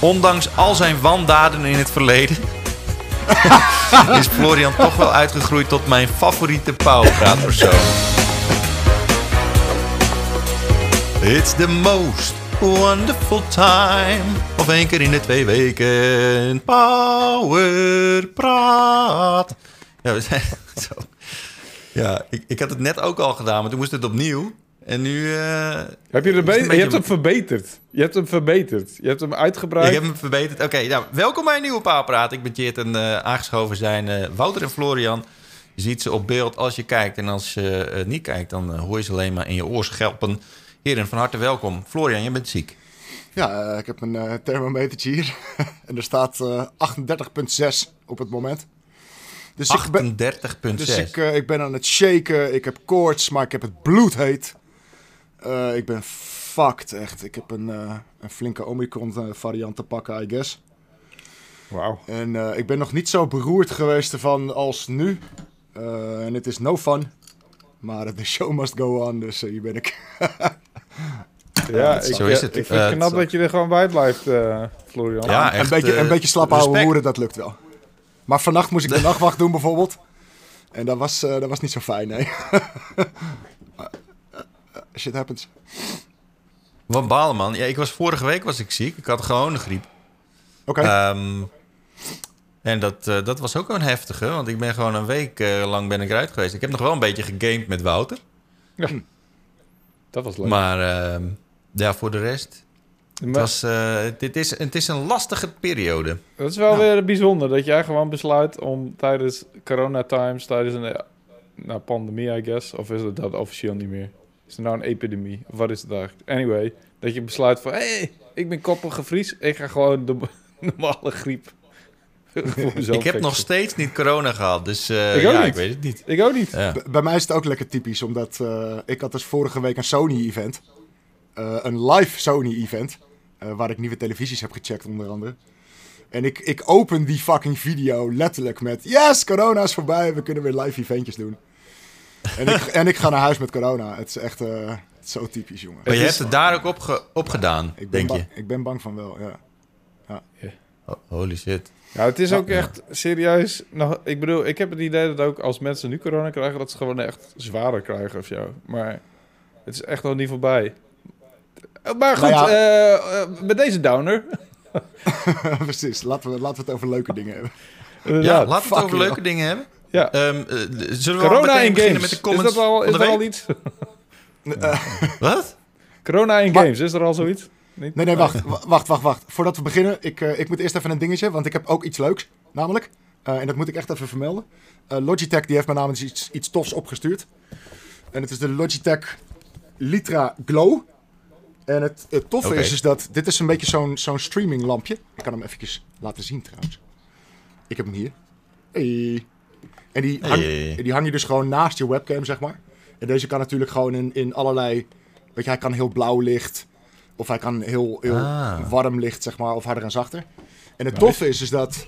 Ondanks al zijn wandaden in het verleden... is Florian toch wel uitgegroeid tot mijn favoriete powerpraatpersoon. It's the most wonderful time. Of één keer in de twee weken. Powerpraat. Ja, we zijn zo. Ja, ik, ik had het net ook al gedaan, maar toen moest het opnieuw. En nu... eh, Heb je, er je hebt hem verbeterd. Je hebt hem verbeterd. Je hebt hem uitgebreid. Ik heb hem verbeterd. Oké, nou, welkom bij een nieuwe Paalpraat. Ik ben Tjeerd en eh, aangeschoven zijn eh, Wouter en Florian. Je ziet ze op beeld als je kijkt. En als je eh, niet kijkt, dan hoor je ze alleen maar in je oor schelpen. Heren, van harte welkom. Florian, je bent ziek. Ja, eh, ik heb een eh, thermometertje hier. en er staat eh 38,6 op het moment. Dus ik ben, 38,6. dus ik, ik ben aan het shaken. Ik heb koorts, maar ik heb het bloedheet. Eh ik ben fucked, echt. Ik heb een, eh, een flinke Omicron variant te pakken, I guess. Wauw. En eh, ik ben nog niet zo beroerd geweest ervan als nu. Eh, en het is no fun. Maar de show must go on, dus eh, hier ben ik. Ja, zo ik, is eh, het. Ik vind het Eh, knap zo. dat je er gewoon bij blijft, eh, Florian. Ja, echt, een, beetje, eh, een beetje slap houden hoeren, dat lukt wel. Maar vannacht moest ik de nachtwacht doen bijvoorbeeld. En dat was, eh, dat was niet zo fijn, nee. Eh, eh, shit happens. Wat balen, man. Ja, ik was, vorige week was ik ziek. Ik had gewoon de griep. Oké, Ehm, en dat, eh, dat was ook een heftige, want ik ben gewoon een week eh, lang ben ik eruit geweest. Ik heb nog wel een beetje gegamed met Wouter. Dat was leuk. Maar ehm, ja, voor de rest... Het, was, eh, dit is, het is een lastige periode. dat is wel Nou. weer bijzonder dat jij gewoon besluit om tijdens corona times, tijdens een eh, nou, pandemie, I guess, of is het dat officieel niet meer? Is het nou een epidemie? Of wat is het eigenlijk? Anyway, dat je besluit van, hé, hey, ik ben koppige Fries, ik ga gewoon de normale griep ik heb nog steeds niet corona gehad, dus eh, Ik ook ja, niet. ik weet het niet. Ik ook niet. Ja. Bij mij is het ook lekker typisch, omdat eh, ik had dus vorige week een Sony-event. Eh, een live Sony-event, eh, waar ik nieuwe televisies heb gecheckt onder andere. En ik, ik open die fucking video letterlijk met... Yes, corona is voorbij, we kunnen weer live eventjes doen. En ik, en ik ga naar huis met corona. Het is echt eh, het is zo typisch, jongen. Maar je hebt het daar ook op, ge- op gedaan, Ik ben, denk bang, je? ik ben bang van wel, ja. Oh, holy shit. Ja, het is ook Ja. echt serieus. Nou, ik bedoel, ik heb het idee dat ook als mensen nu corona krijgen, dat ze gewoon echt zwaarder krijgen of zo. Maar het is echt nog niet voorbij. Eh, Maar goed, Nou eh, eh, met deze downer. Precies, laten we, laten we het over leuke dingen hebben. Ja, laten we het over leuke dingen hebben. Ja. Ehm, eh, zullen we Corona in beginnen games. met de Is comments dat al, van is de er al iets? Wat? Corona in Maar- games, is er al zoiets? Niet? Nee, nee, wacht, wa- wacht, wacht, wacht. Voordat we beginnen, ik, eh, ik moet eerst even een dingetje, want ik heb ook iets leuks, namelijk. Eh, en dat moet ik echt even vermelden. Eh, Logitech die heeft me namelijk iets, iets tofs opgestuurd. En het is de Logitech Litra Glow. En het, het toffe is, is dat dit is een beetje zo'n zo'n streaming lampje. Ik kan hem eventjes laten zien trouwens. Ik heb hem hier. Hey. En die hang, Hey. die hang je dus gewoon naast je webcam, zeg maar. En deze kan natuurlijk gewoon in, in allerlei... Weet je, hij kan heel blauw licht. Of hij kan heel, heel Ah. warm licht, zeg maar. Of harder en zachter. En het toffe is, is dat...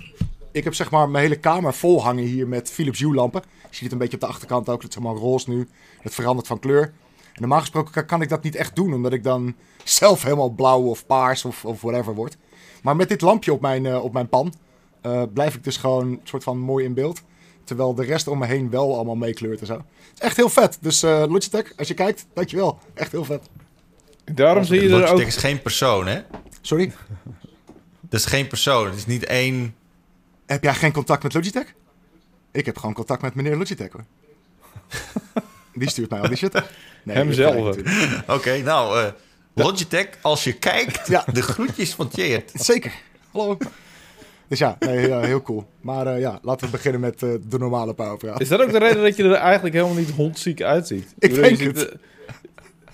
Ik heb zeg maar mijn hele kamer vol hangen hier met Philips Hue lampen. Je ziet het een beetje op de achterkant ook. Het is helemaal roze nu. Het verandert van kleur. En normaal gesproken kan, kan ik dat niet echt doen. Omdat ik dan zelf helemaal blauw of paars of, of whatever word. Maar met dit lampje op mijn, eh, op mijn pan... eh, blijf ik dus gewoon soort van mooi in beeld. Terwijl de rest om me heen wel allemaal meekleurt en zo. Het is echt heel vet. Dus eh Logitech, als je kijkt, dankjewel. Echt heel vet. Daarom zie je er Logitech ook... is geen persoon, hè? Sorry, Dat is geen persoon. Het is niet één... heb jij geen contact met Logitech? Ik heb gewoon contact met meneer Logitech hoor. Die stuurt mij al die shit. Nee, Hemzelf. Oké, nou, eh, Logitech, als je kijkt, Ja. de groetjes van Tjeerd. Zeker. Hallo. Dus ja, nee, ja, heel cool. Maar eh, ja, laten we beginnen met eh, de normale powerpraat. Is dat ook de reden dat je er eigenlijk helemaal niet hondziek uitziet? Ik bedoel, denk je ziet het. er-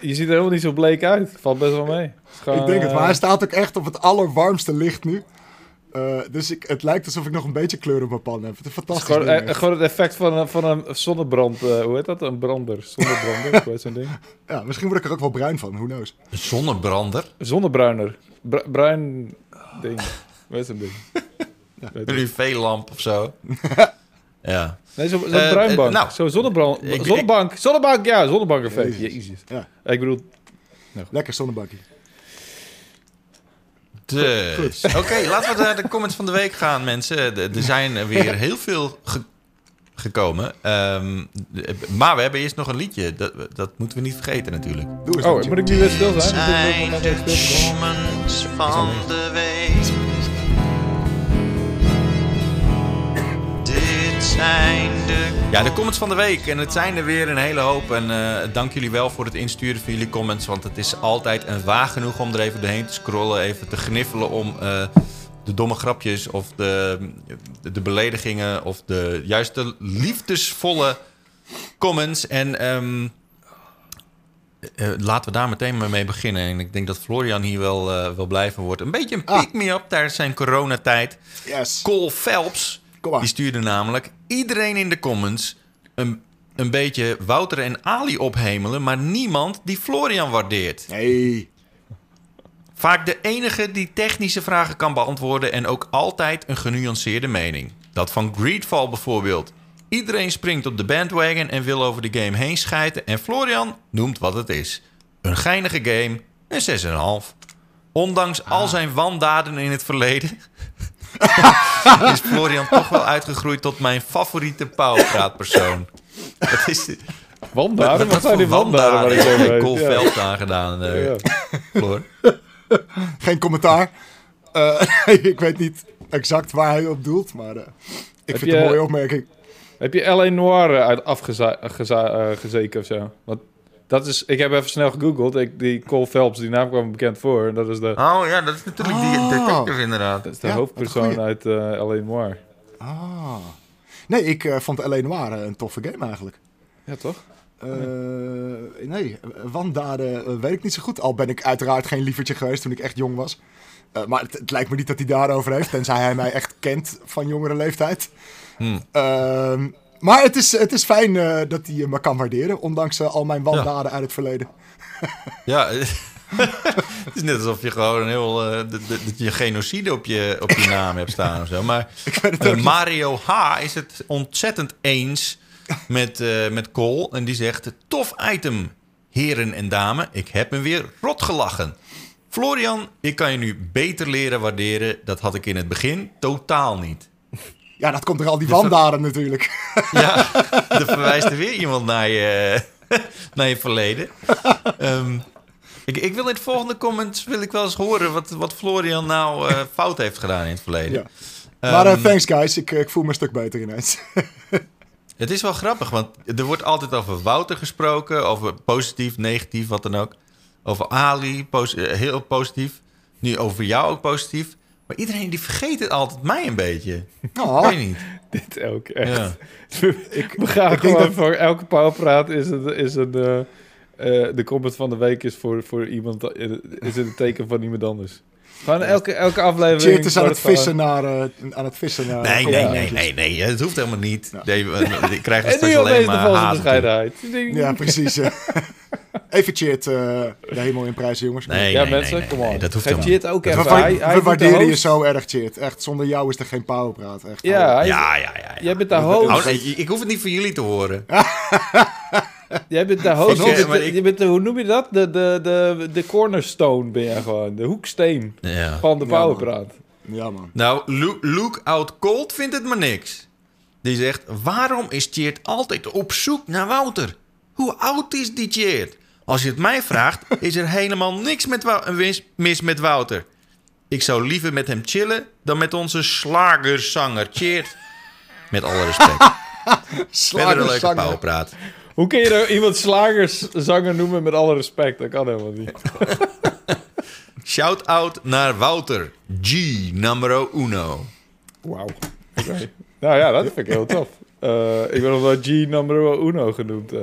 Je ziet er helemaal niet zo bleek uit. Valt best wel mee. Gewoon, Ik denk het, eh, maar hij staat ook echt op het allerwarmste licht nu. Eh, dus ik, het lijkt alsof ik nog een beetje kleur op mijn pan heb. Het is Het is fantastisch. gewoon, ding, eh, echt. gewoon het effect van een, van een zonnebrand. eh, hoe heet dat? Een brander. Zonnebrander. hoe heet zo'n ding? Ja, misschien word ik er ook wel bruin van, who knows. Een zonnebrander. Zonnebruiner. Bru- bruin ding. Hoe heet zo'n ding? Ik. UV-lamp of zo. ja. Nee, zo'n zo Eh, bruinbank. eh, nou. Zo'n ik- zonnebank. Zonnebank, ja. Zonnebank effect. Jezus. Jezus. Ja. Ik bedoel, Lekker zonnebankie. Dus, oké, laten we naar de comments van de week gaan, mensen. Er zijn er weer heel veel ge- gekomen. Ehm, maar we hebben eerst nog een liedje. Dat, dat moeten we niet vergeten natuurlijk. Doe eens Oh, moet ik nu weer stil zijn? zijn de van de week. Zijn de Ja, de comments van de week. En het zijn er weer een hele hoop. En eh, dank jullie wel voor het insturen van jullie comments. Want het is altijd een waag genoeg om er even doorheen te scrollen. Even te gniffelen om eh, de domme grapjes of de, de, beledigingen. Of de juist de liefdesvolle comments. En ehm, eh, laten we daar meteen maar mee beginnen. En ik denk dat Florian hier wel, eh, wel blij van wordt. Een beetje een Ah. pick-me-up tijdens zijn coronatijd. Yes. Cole Phelps, die stuurde namelijk iedereen in de comments een, een beetje Wouter en Ali ophemelen, maar niemand die Florian waardeert. Nee. Vaak de enige die technische vragen kan beantwoorden en ook altijd een genuanceerde mening. Dat van Greedfall bijvoorbeeld. Iedereen springt op de bandwagon en wil over de game heen schijten en Florian noemt wat het is. Een geinige game, een 6,5. Ondanks al zijn wandaden in het verleden... is Florian toch wel uitgegroeid tot mijn favoriete pauwpraatpersoon. Wat is dit? Wandaden? Wat zijn die voor wandaden waar ik over. Phelps aangedaan, eh, Ja. Floor? Geen commentaar. Eh, ik weet niet exact waar hij op doelt, maar eh, ik Heb vind het een mooie opmerking. Heb je L.A. Noir eh, uit afgezeken of zo? Want dat is... Ik heb even snel gegoogeld. Ik, die Cole Phelps, die naam kwam bekend voor. En dat is de, Oh ja, dat is natuurlijk die Oh. detective inderdaad. dat is de Ja, hoofdpersoon uit eh L.A. Noir. Ah. Nee, ik eh, vond L.A. Noir eh, een toffe game eigenlijk. Ja, toch? Eh, nee, wandaden eh, weet ik niet zo goed. Al ben ik uiteraard geen lievertje geweest toen ik echt jong was. Eh, maar het, het lijkt me niet dat hij daarover heeft, tenzij hij mij echt kent van jongere leeftijd. Hmm. Maar het is, het is fijn eh, dat hij me kan waarderen, ondanks eh, al mijn wandaden uit het verleden. Ja, het is net alsof je gewoon een heel... eh, dat je genocide op je, op je naam hebt staan of zo. Maar eh. Mario H. is het ontzettend eens met, eh met Cole. En die zegt, tof item, heren en dames. Ik heb me weer rot gelachen. Florian, ik kan je nu beter leren waarderen. Dat had ik in het begin totaal niet. Ja, dat komt er al die wandaden natuurlijk. Ja, er verwijst er weer iemand naar je, naar je verleden. Ehm, ik, ik wil in de volgende comments wil ik wel eens horen wat, wat Florian nou eh, fout heeft gedaan in het verleden. Ja. Maar eh, Ehm, thanks guys, ik, eh, ik voel me een stuk beter ineens. Het is wel grappig, want er wordt altijd over Wouter gesproken. Over positief, negatief, wat dan ook. Over Ali, pos- heel positief. Nu over jou ook positief. Maar iedereen die vergeet het altijd mij een beetje. Oh, Ik weet niet. Dit ook, echt. Ja. We gaan ik denk gewoon dat- voor elke pauwpraat is het, is een... eh, eh, de comment van de week is voor, voor iemand... eh, is het een teken van iemand anders. Gewoon elke, elke aflevering... Cheert is aan het vissen gewoon- naar... aan het vissen naar... Nee, nee, nee, nee, nee. Het hoeft helemaal niet. Ja. Nee, we- ik krijg er En straks nu alleen opeens de maar haat. bescheidenheid. Ja, precies. Even cheert eh, de hemel in prijzen, jongens. Nee, ja, nee, mensen, nee, kom nee, on. dat hoeft Geef ook we even. Hij- we waarderen je zo erg, Cheert. Echt, zonder jou is er geen powerpraat. Echt. Ja, hij- Ja, ja, ja. ja. jij bent de host. Oh, nee, ik hoef het niet voor jullie te horen. Jij bent de host. Je bent, de- ik- je bent de, hoe noem je dat? De, de, de, de cornerstone ben je gewoon. De hoeksteen Ja. van de powerpraat. Ja, man. Nou, Lu- Luke Out Cold vindt het maar niks. Die zegt, waarom is Cheert altijd op zoek naar Wouter? Hoe oud is die Cheert? Als je het mij vraagt, is er helemaal niks met mis, met Wouter. Ik zou liever met hem chillen dan met onze slagerzanger Cheert. Met alle respect. Verder een leuke Slagerszanger. pauwpraat. Hoe kun je nou iemand slagerszanger noemen met alle respect? Dat kan helemaal niet. Shout-out naar Wouter. G numero uno. Wauw. Oké. Nou ja, dat vind ik heel tof. Eh, ik ben nog wel G numero uno genoemd. eh.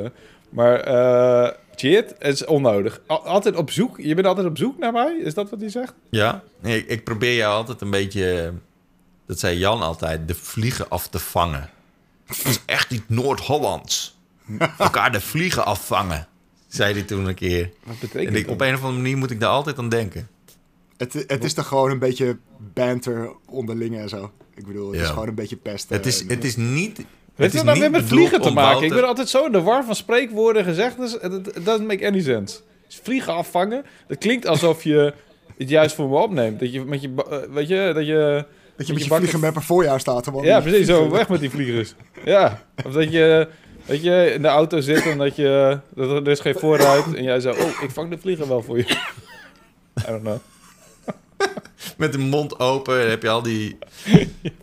Maar eh Cheert, het is onnodig. Al- altijd op zoek. Je bent altijd op zoek naar mij? Is dat wat hij zegt? Ja, nee, ik, ik probeer jou altijd een beetje, dat zei Jan altijd, de vliegen af te vangen. Het is echt niet Noord-Hollands. Elkaar de vliegen afvangen, zei hij toen een keer. Wat En betekent ik, op een of andere manier moet ik daar altijd aan denken. Het, het is toch gewoon een beetje banter onderling en zo. Ik bedoel, het is gewoon een beetje pesten. Het is, en- het is niet. Heeft het het is nou weer met vliegen te maken? Ik ben altijd zo in de war van spreekwoorden gezegd. Dus het it doesn't make any sense. Dus vliegen afvangen. Dat klinkt alsof je... het juist voor me opneemt. Dat je met je, eh, weet je, dat je... Dat je met je bakken- vliegenmapper voor jou staat. man. Ja, precies, zo weg met die vliegers. Ja, of dat je, dat je in de auto zit en dat je, dat er, is geen voorruit en jij zo, oh, ik vang de vlieger wel voor je. I don't know. Met de mond open heb je al die,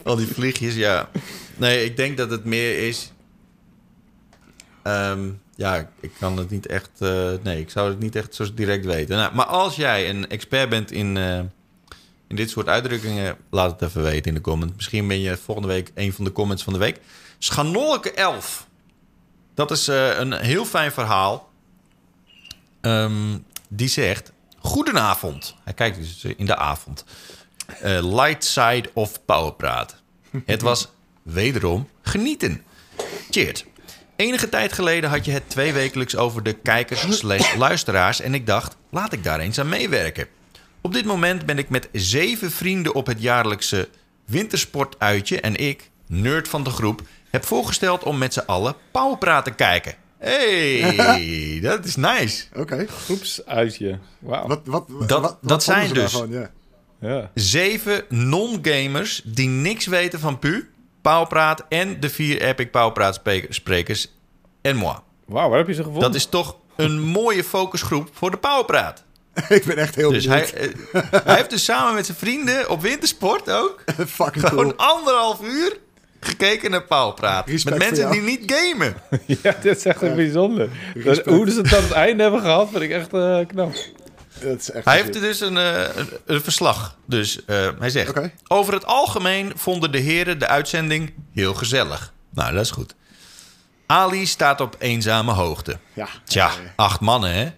al die vliegjes. Ja. Nee, ik denk dat het meer is. Ehm, ja, ik kan het niet echt. eh, nee, ik zou het niet echt zo direct weten. Nou, maar als jij een expert bent in, eh, in dit soort uitdrukkingen, laat het even weten in de comments. Misschien ben je volgende week een van de comments van de week. Schanolke 11. Dat is eh, een heel fijn verhaal. Ehm, die zegt: Goedenavond. Hij kijkt dus in de avond. Light side of powerpraat. Het was wederom genieten. Cheert. Enige tijd geleden had je het tweewekelijks over de kijkers slash luisteraars... en ik dacht, laat ik daar eens aan meewerken. Op dit moment ben ik met zeven vrienden op het jaarlijkse wintersportuitje... en ik, nerd van de groep, heb voorgesteld om met z'n allen powerpraat te kijken. hey, dat is nice. Oké. Oeps, uitje. Wauw. Wat, wat, wat, Dat- wat dat zijn dus- daarvan? Ja. Ja. zeven non-gamers die niks weten van Pu, Pauwpraat en de vier Epic Pauwpraat spe- sprekers en moi. Wauw, waar heb je ze gevonden? Dat is toch een mooie focusgroep voor de Pauwpraat. ik ben echt heel Dus benieuwd. hij, eh, hij heeft dus samen met zijn vrienden op wintersport ook Fucking gewoon cool. anderhalf uur gekeken naar Pauwpraat. Met mensen die niet gamen. ja, dit is echt een bijzonder. Dat, Respect. hoe ze het aan het einde hebben gehad, vind ik echt eh, knap. Dat is echt Hij heeft dus een, eh, een, een verslag. Dus eh, hij zegt. Over het algemeen vonden de heren de uitzending heel gezellig. Nou, dat is goed. Ali staat op eenzame hoogte. Ja. Tja, acht mannen, hè?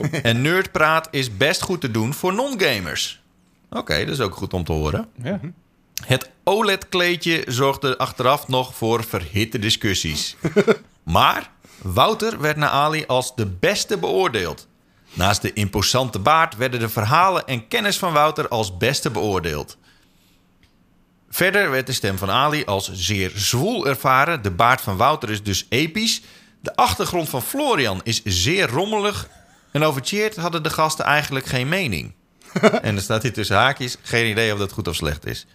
En nerdpraat is best goed te doen voor non-gamers. Oké, dat is ook goed om te horen. Ja. Het OLED-kleedje zorgde achteraf nog voor verhitte discussies. maar Wouter werd naar Ali als de beste beoordeeld. Naast de imposante baard werden de verhalen en kennis van Wouter als beste beoordeeld. Verder werd de stem van Ali als zeer zwoel ervaren. De baard van Wouter is dus episch. De achtergrond van Florian is zeer rommelig. En over Cheert hadden de gasten eigenlijk geen mening. en dan staat hier tussen haakjes. Geen idee of dat goed of slecht is.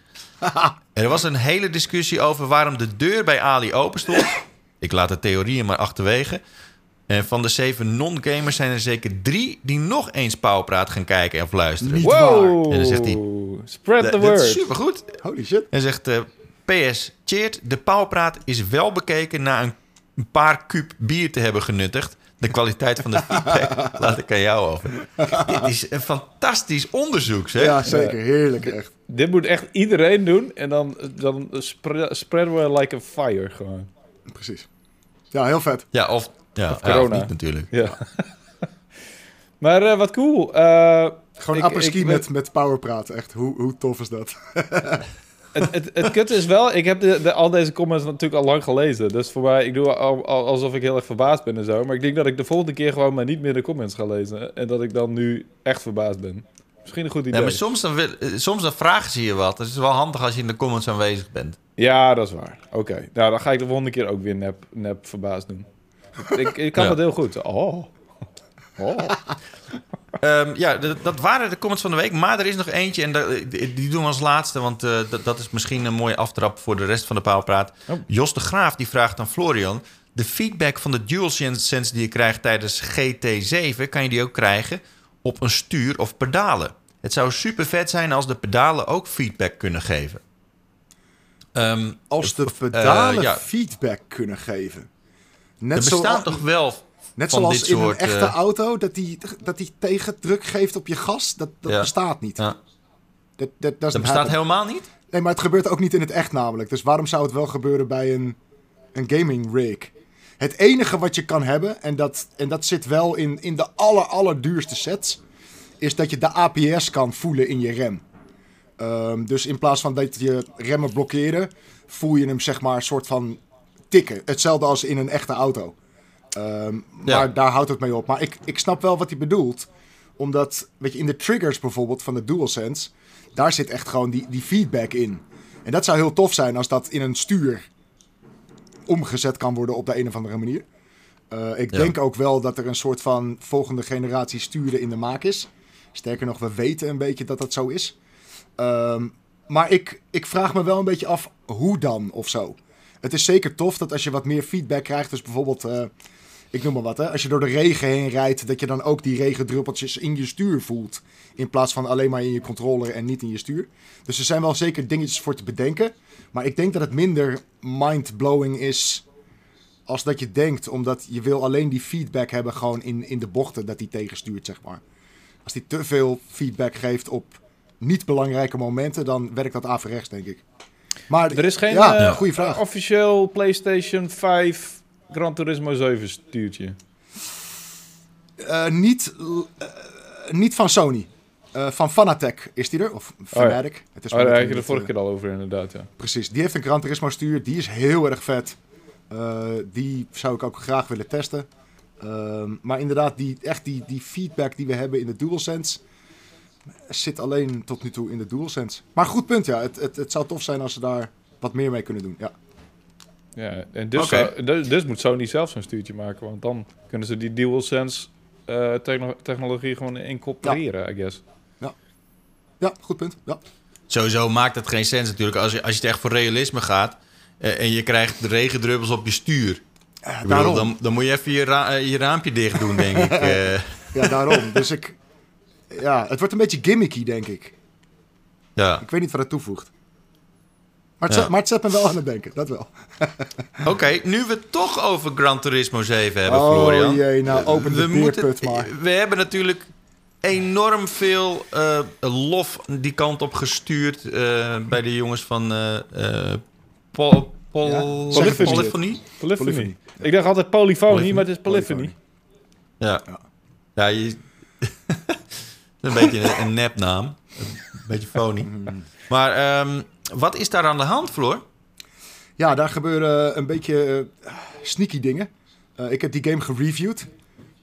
Er was een hele discussie over waarom de deur bij Ali open stond. Ik laat de theorieën maar achterwege. En van de zeven non-gamers zijn er zeker drie die nog eens Pauwpraat gaan kijken of luisteren. Niet Wow. En dan zegt hij- Spread the Dat- dat is word. supergoed. Holy shit. En zegt eh, PS, Cheert, de Pauwpraat is wel bekeken na een, een paar kuub bier te hebben genuttigd. De kwaliteit van de feedback laat ik aan jou over. Dit is een fantastisch onderzoek, zeg. Ja, zeker. Heerlijk, echt. Dit moet echt iedereen doen en dan, dan spre- spreaden we like a fire gewoon. Precies. Ja, heel vet. Ja, of, ja, ja, of corona. niet natuurlijk. Ja. maar eh, wat cool. Eh, Gewoon ik met, met powerpraat. Echt, hoe, hoe tof is dat? het, het, het kutte is wel, ik heb de, de, al deze comments natuurlijk al lang gelezen. Dus voor mij, ik doe al, al- alsof ik heel erg verbaasd ben en zo. Maar ik denk dat ik de volgende keer gewoon maar niet meer de comments ga lezen. En dat ik dan nu echt verbaasd ben. Misschien een goed idee. Ja, maar soms dan, wil- eh, soms dan vragen ze je wat. Het is wel handig als je in de comments aanwezig bent. Ja, dat is waar. Oké. Nou, dan ga ik de volgende keer ook weer nep, nep verbaasd doen. Ik, ik kan Ja. dat heel goed. Oh. Oh. Ehm, ja, dat waren de comments van de week. Maar er is nog eentje en die doen we als laatste. Want eh, dat, dat is misschien een mooie aftrap voor de rest van de Paalpraat. Oh. Jos de Graaf die vraagt aan Florian... de feedback van de DualSense die je krijgt tijdens GT7... kan je die ook krijgen op een stuur of pedalen. Het zou super vet zijn als de pedalen ook feedback kunnen geven. Ehm, Als de pedalen eh, ja, feedback kunnen geven. Net er bestaat toch wel Net zoals dit in soort... een echte eh, auto, dat die, dat die tegendruk geeft op je gas. Dat, dat Ja. bestaat niet. ja, Dat, dat, dat bestaat happen. helemaal niet? Nee, maar het gebeurt ook niet in het echt namelijk. Dus waarom zou het wel gebeuren bij een, een gaming rig? Het enige wat je kan hebben, en dat, en dat zit wel in, in de aller, allerduurste sets, is dat je de APS kan voelen in je rem. Ehm, dus in plaats van dat je remmen blokkeren, voel je hem zeg maar een soort van tikken. Hetzelfde als in een echte auto. Ehm, Ja. Maar daar houdt het mee op. Maar ik, ik snap wel wat hij bedoelt. Omdat, weet je, in de triggers bijvoorbeeld van de DualSense, daar zit echt gewoon die, die feedback in. En dat zou heel tof zijn als dat in een stuur omgezet kan worden op de een of andere manier. Eh, ik Ja. denk ook wel dat er een soort van volgende generatie sturen in de maak is. Sterker nog, we weten een beetje dat dat zo is. Ehm, maar ik, ik vraag me wel een beetje af hoe dan of zo. Het is zeker tof dat als je wat meer feedback krijgt, dus bijvoorbeeld, eh, ik noem maar wat, hè, als je door de regen heen rijdt, dat je dan ook die regendruppeltjes in je stuur voelt. In plaats van alleen maar in je controller en niet in je stuur. Dus er zijn wel zeker dingetjes voor te bedenken. Maar ik denk dat het minder mind-blowing is als dat je denkt. Omdat je wil alleen die feedback hebben gewoon in, in de bochten dat hij tegenstuurt, zeg maar. Als hij te veel feedback geeft op niet belangrijke momenten, dan werkt dat averechts, denk ik. Maar Er is geen ja, eh, goede vraag. officieel PlayStation 5 Gran Turismo 7 stuurtje. Eh, niet, eh, niet van Sony. Van Fanatec is die er. Of Fanatic. Het is Oh, maar daar net had je de het, vorige keer al over inderdaad, ja. Precies. Die heeft een Gran Turismo stuur. Die is heel erg vet. Die zou ik ook graag willen testen. Ehm, maar inderdaad, die, echt die, die feedback die we hebben in de DualSense... zit alleen tot nu toe in de DualSense. Maar goed punt, ja. Het, het, het zou tof zijn als ze daar wat meer mee kunnen doen. Ja. Ja, en dus, Oké. zou- dus, dus moet Sony zelf zo'n stuurtje maken, want dan kunnen ze die DualSense eh, techno- technologie gewoon incorporeren, I guess. ja, goed punt. Ja. Sowieso maakt het geen sens natuurlijk als je, als je het echt voor realisme gaat... eh, en je krijgt de regendruppels op je stuur. Eh, bedoel, daarom. dan, dan moet je even je, ra- eh, je raampje dicht doen, denk ik. eh. Ja, daarom. dus ik... Ja, het wordt een beetje gimmicky, denk ik. ja. Ik weet niet wat het toevoegt. Maar het, Ja. zet, maar het zet me wel aan het denken, dat wel. Oké, nu we het toch over Gran Turismo 7 hebben, oh Florian. jee, nou open de beerput maar. We hebben natuurlijk enorm veel eh, lof die kant op gestuurd eh, bij de jongens van eh eh, Pol, Pol, Ja, Polyphony. Polyphony. Polyphony. Polyphony. Ik dacht altijd polyfonie, maar het is polyphony. Polyphony. Ja. Ja. Ja, je... een beetje een, nepnaam. Een beetje phony. Maar ehm, wat is daar aan de hand, Floor? Ja, daar gebeuren een beetje eh, sneaky dingen. Eh, ik heb die game gereviewd.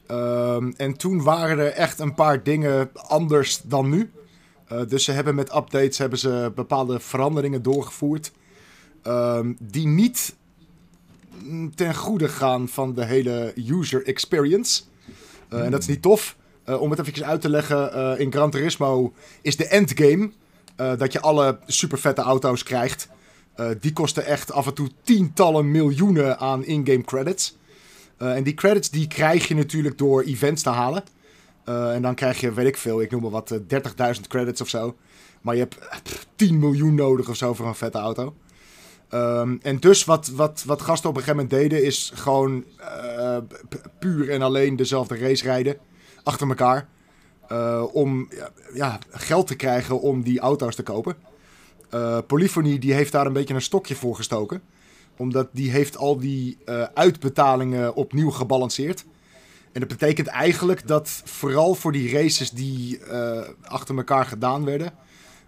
Ehm, en toen waren er echt een paar dingen anders dan nu. Eh, dus ze hebben met updates hebben ze bepaalde veranderingen doorgevoerd. ehm, die niet ten goede gaan van de hele user experience. En dat is niet tof. Eh, om het even uit te leggen, eh, in Gran Turismo is de endgame eh, dat je alle super vette auto's krijgt. Die kosten echt af en toe tientallen miljoenen aan in-game credits. En die credits die krijg je natuurlijk door events te halen. En dan krijg je, weet ik veel, ik noem maar wat, eh, 30.000 credits of zo. Maar je hebt eh, pff, 10 miljoen nodig of zo voor een vette auto. Ehm, en dus wat, wat, wat gasten op een gegeven moment deden, is gewoon pu- puur en alleen dezelfde race rijden. Achter elkaar. eh, om ja, geld te krijgen om die auto's te kopen. Eh, Polyphony die heeft daar een beetje een stokje voor gestoken. Omdat die heeft al die eh, uitbetalingen opnieuw gebalanceerd. En dat betekent eigenlijk dat vooral voor die races die achter elkaar gedaan werden...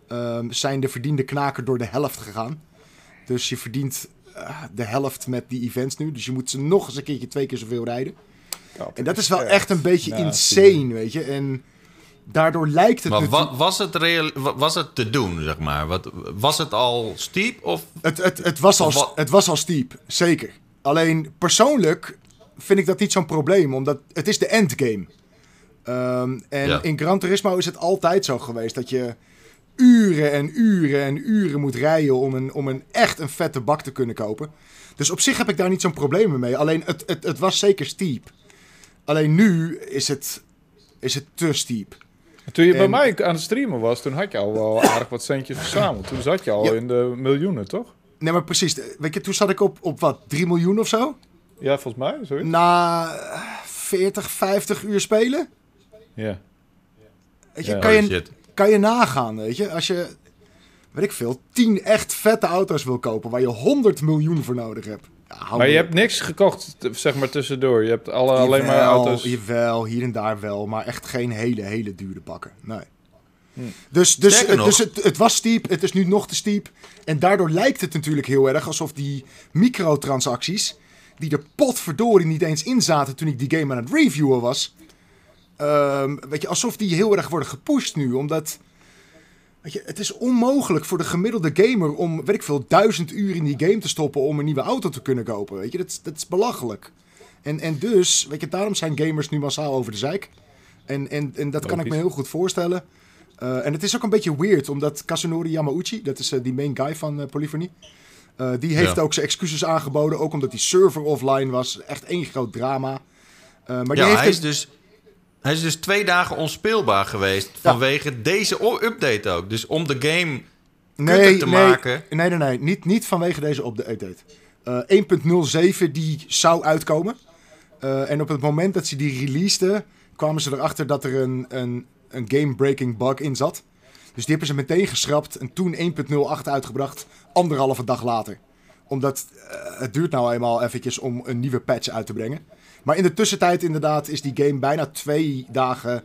ehm, zijn de verdiende knaken door de helft gegaan. Dus je verdient de helft met die events nu. Dus je moet ze nog eens een keertje twee keer zoveel rijden. En dat is wel echt een beetje insane, weet je. En daardoor lijkt het Maar natuurlijk... was, het real, was het te doen, zeg maar? Wat, was het al steep? Of Het, het, het, was al, wat- het was al steep, zeker. Alleen persoonlijk vind ik dat niet zo'n probleem, omdat het is de endgame. Ehm, en Ja. in Gran Turismo is het altijd zo geweest dat je uren en uren en uren moet rijden om een, om een echt een vette bak te kunnen kopen. Dus op zich heb ik daar niet zo'n probleem mee. Alleen het, het, het was zeker steep. Alleen nu is het, is het te steep. Toen je bij mij aan het streamen was, toen had je al wel aardig wat centjes verzameld. Toen zat je al Ja. in de miljoenen, toch? Nee, maar precies. Weet je, toen zat ik op, op wat, 3 miljoen of zo? Ja, volgens mij, zoiets. Na eh, 40, 50 uur spelen? Ja. Weet je, Ja. kan, je, kan je nagaan, weet je? Als je, weet ik veel, 10 echt vette auto's wil kopen waar je 100 miljoen voor nodig hebt. Maar je hebt niks gekocht, zeg maar, tussendoor. Je hebt alle, alleen maar auto's... Jawel, hier en daar wel, maar echt geen hele, hele dure bakken. Nee. Hm. Dus, dus, Sterker dus het, het was steep, het is nu nog te steep. En daardoor lijkt het natuurlijk heel erg alsof die microtransacties, die er potverdorie niet eens in zaten toen ik die game aan het reviewen was, ehm, weet je, alsof die heel erg worden gepusht nu. Omdat, weet je, het is onmogelijk voor de gemiddelde gamer om, weet ik veel, duizend uur in die game te stoppen om een nieuwe auto te kunnen kopen. Weet je, dat, is- dat is belachelijk. En, en dus, weet je, daarom zijn gamers nu massaal over de zeik. En, en, en dat kan ik me heel goed voorstellen. Eh, en het is ook een beetje weird, omdat Kazunori Yamauchi, dat is eh, die main guy van eh, Polyphony, die heeft Ja. ook zijn excuses aangeboden, ook omdat die server offline was. Echt één groot drama. Maar die heeft hij, is dus, hij is dus twee dagen onspeelbaar geweest vanwege deze update ook. Dus om de game kutter te nee, maken. Nee, nee, nee. Niet, niet vanwege deze update. Eh 1.07 die zou uitkomen. Eh, en op het moment dat ze die releaseden, kwamen ze erachter dat er een, een, een game-breaking bug in zat. Dus die hebben ze meteen geschrapt en toen 1.08 uitgebracht, anderhalve dag later. Omdat eh, het duurt nou eenmaal eventjes om een nieuwe patch uit te brengen. Maar in de tussentijd inderdaad is die game bijna twee dagen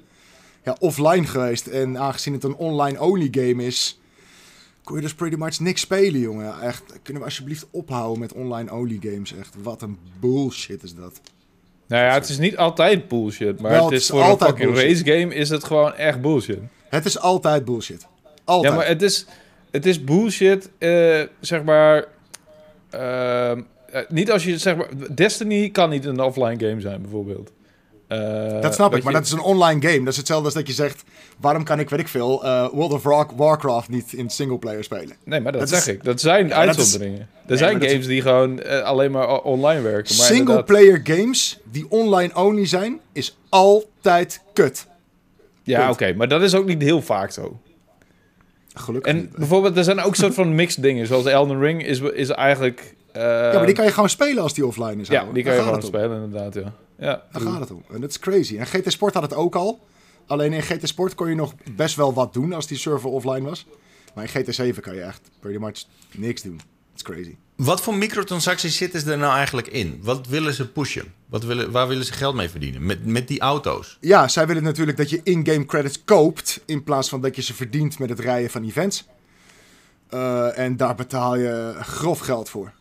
ja, offline geweest. En aangezien het een online-only game is, kon je dus pretty much niks spelen, jongen. Echt, kunnen we alsjeblieft ophouden met online-only games? Echt, wat een bullshit is dat. Nou ja, het is niet altijd bullshit, maar Wel, het het is voor een fucking bullshit. race game is het gewoon echt bullshit. Het is altijd bullshit. Altijd. Ja, maar het is, het is bullshit, eh, zeg maar... ehm, eh, niet als je, zeg maar... Destiny kan niet een offline game zijn, bijvoorbeeld. Eh, dat snap ik, maar je- dat is een online game. Dat is hetzelfde als dat je zegt... waarom kan ik, weet ik veel, eh, World of War- Warcraft niet in singleplayer spelen? Nee, maar dat, dat zeg is- ik. Dat zijn Ja, dat is- uitzonderingen. er Nee, zijn dat games die gewoon eh, alleen maar online werken. Maar inderdaad- Singleplayer games die online-only zijn, is altijd kut. Ja, oké, maar dat is ook niet heel vaak zo. Gelukkig En niet. bijvoorbeeld, er zijn ook soort van mixed dingen. Zoals Elden Ring is, is eigenlijk... eh, Ja, maar die kan je gewoon spelen als die offline is. ja, ouwe. die kan je gewoon spelen, inderdaad, ja. Ja, Daar gaat het om. En dat is crazy. En GT Sport had het ook al. Alleen in GT Sport kon je nog best wel wat doen als die server offline was. Maar in GT 7 kan je echt pretty much niks doen. Dat is crazy. Wat voor microtransacties zitten er nou eigenlijk in? Wat willen ze pushen? Wat willen, waar willen ze geld mee verdienen? Met, met die auto's? Ja, zij willen natuurlijk dat je in-game credits koopt. In plaats van dat je ze verdient met het rijden van events. Eh, en daar betaal je grof geld voor.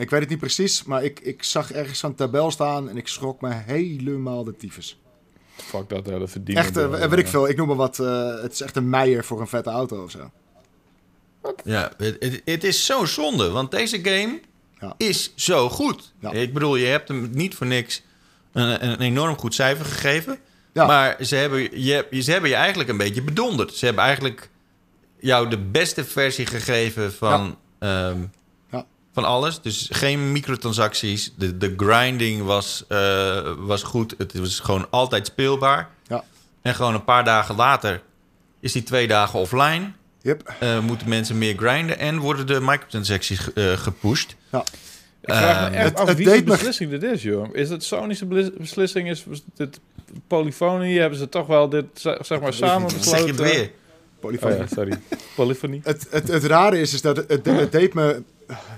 Ik weet het niet precies, maar ik, ik zag ergens zo'n tabel staan en ik schrok me helemaal de tyfus. fuck dat hele verdienen. Echt, eh, weet ik veel, ik noem maar wat. eh, het is echt een meier voor een vette auto of zo. Ja, het, is zo zonde, want deze game Ja. is zo goed. Ja. Ik bedoel, je hebt hem niet voor niks een, een enorm goed cijfer gegeven. Ja. Maar ze hebben, je, ze hebben je eigenlijk een beetje bedonderd. Ze hebben eigenlijk jou de beste versie gegeven van, ehm. Van alles. Dus geen microtransacties. De, de grinding was, eh, was goed. Het was gewoon altijd speelbaar. Ja. En gewoon een paar dagen later is die twee dagen offline. Yep. Eh, moeten mensen meer grinden en worden de microtransacties eh, gepusht. Ja. Ik vraag me echt af het wie me- beslissing dit is, joh. Is het Sony's beslissing? Is dit Polyphony? Hebben ze toch wel dit, zeg maar, samen. Zeg besloten? je het weer? Polyfonie. Oh ja, sorry. Polyphony. Het, het, het rare is, is dat het, het, het deed me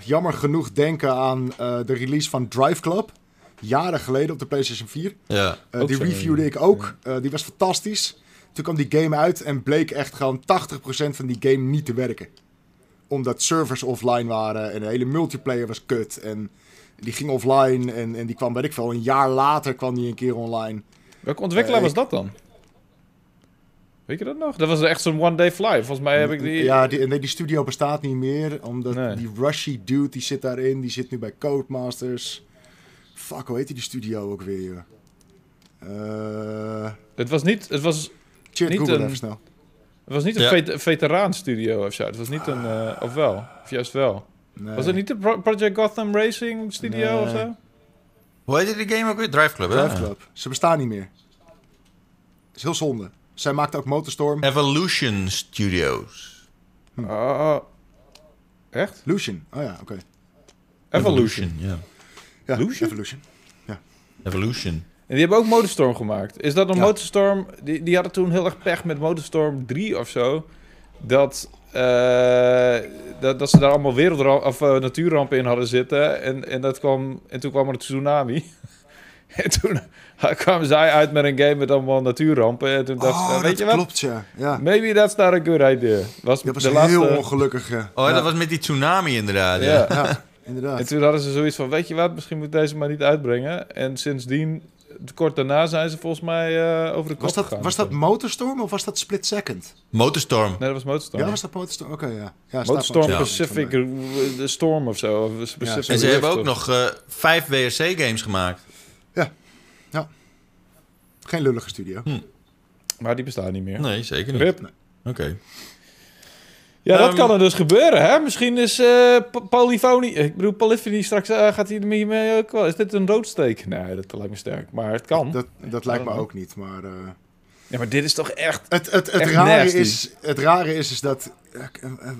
jammer genoeg denken aan eh, de release van Drive Club. Jaren geleden op de PlayStation 4. Ja. Eh, die zo, reviewde ja. ik ook. Eh, die was fantastisch. Toen kwam die game uit en bleek echt gewoon 80% van die game niet te werken. Omdat servers offline waren en de hele multiplayer was kut. En die ging offline en, en die kwam, weet ik veel, een jaar later kwam die een keer online. Welke ontwikkelaar was dat dan? Weet je dat nog? Dat was echt zo'n one day fly. Volgens mij heb ik die... Ja, die, nee, die studio bestaat niet meer. Omdat Nee. die Rushy dude, die zit daarin. Die zit nu bij Codemasters. Fuck, hoe heet die, studio ook weer? Eh Het was niet... Het was, check Niet Google een- even snel. het was niet een Ja. vet, veteraan-studio of zo. Het was niet een... eh, of wel? Of juist wel? Nee. Was het niet de Pro- Project Gotham Racing Studio Nee. of zo? Hoe heet die game ook weer? Drive Club, hè? Drive Club. Ze bestaan niet meer. is heel zonde. Zij maakte ook Motorstorm. Evolution Studios. Oh, echt? Lucian. Oh ja, oké. Evolution. ja. Ja, Lucian? Evolution. Evolution. En die hebben ook Motorstorm gemaakt. Is dat een Ja. Motorstorm... Die, die hadden toen heel erg pech met Motorstorm 3 of zo. Dat, eh, dat, dat ze daar allemaal wereldramp, of, eh, natuurrampen in hadden zitten. En, en, dat kwam, en toen kwam er een tsunami. en toen kwamen zij uit met een game met allemaal natuurrampen. En toen dacht ze, Oh, weet dat je wat? klopt, ja. ja. Maybe that's not a good idea. Was Dat was de heel laatste... ongelukkig. ja. Oh, ja. dat was met die tsunami inderdaad. Ja. Ja. Ja, inderdaad. En toen hadden ze zoiets van, weet je wat, misschien moet ik deze maar niet uitbrengen. En sindsdien, kort daarna, zijn ze volgens mij eh, over de kop Was dat, gegaan. was dat Motorstorm of was dat Split Second? Motorstorm. Nee, dat was Motorstorm. Ja, was dat Motorstorm? Oké, ja. ja. Motorstorm wel- Pacific, eh, de Storm of zo. Of Pacific En ze hebben ook of- nog eh, vijf WRC-games gemaakt. Geen lullige studio. Maar die bestaat niet meer. Nee, zeker niet. Oké. Ja, dat Ehm, kan er dus gebeuren, hè? Misschien is eh P- polyfonie... Ik bedoel, polyfonie straks eh, gaat hij ermee mee ook wel... Is dit een doodsteek? Nee, dat lijkt me sterk. Maar het kan. Dat, dat lijkt me ook niet, maar... eh, Ja, maar dit is toch echt... Het, het, het, Echt rare nasty. is, het rare is, is dat... eh,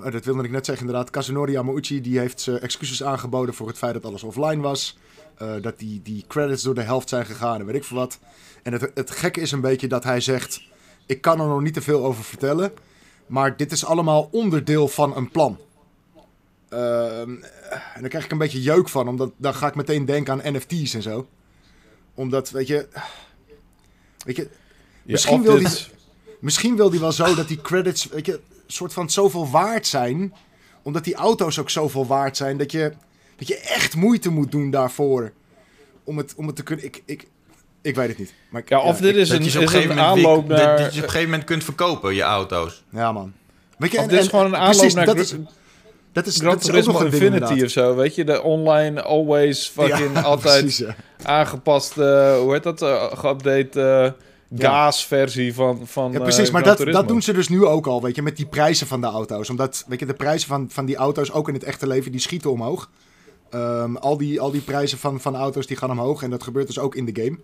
eh, dat wilde ik net zeggen inderdaad. Kazunori Yamauchi die heeft excuses aangeboden voor het feit dat alles offline was. Eh, dat die, die credits door de helft zijn gegaan en weet ik veel wat. En het, het gekke is een beetje dat hij zegt... Ik kan er nog niet te veel over vertellen. Maar dit is allemaal onderdeel van een plan. Ehm, en daar krijg ik een beetje jeuk van. Omdat dan ga ik meteen denken aan NFT's en zo. Omdat, weet je... Weet je, Ja, Misschien wil dit- Misschien wil hij wel zo dat die credits, weet je, soort van zoveel waard zijn. Omdat die auto's ook zoveel waard zijn. Dat je, dat je echt moeite moet doen daarvoor. Om het, om het te kunnen. Ik, ik, ik weet het niet. Maar ik- Ja, of dit is Dat een, je ze op is een gegeven een moment aanloop naar... dat je op een gegeven moment kunt verkopen, je auto's. Ja, man. Weet je, Of en- dit is en- gewoon een aanloop precies, naar dat is, dat is, Gran dat is ook Turismo nog een ding Infinity inderdaad. of zo, weet je? De online, always, fucking, Ja, altijd precies, ja. aangepaste, hoe heet dat, eh, geüpdate eh GAS-versie van, van Ja, precies. eh, maar Gran dat, dat doen ze dus nu ook al, weet je, met die prijzen van de auto's. Omdat, weet je, de prijzen van, van die auto's, ook in het echte leven, die schieten omhoog. Ehm, al, die, al die prijzen van, van auto's, die gaan omhoog. En dat gebeurt dus ook in de game.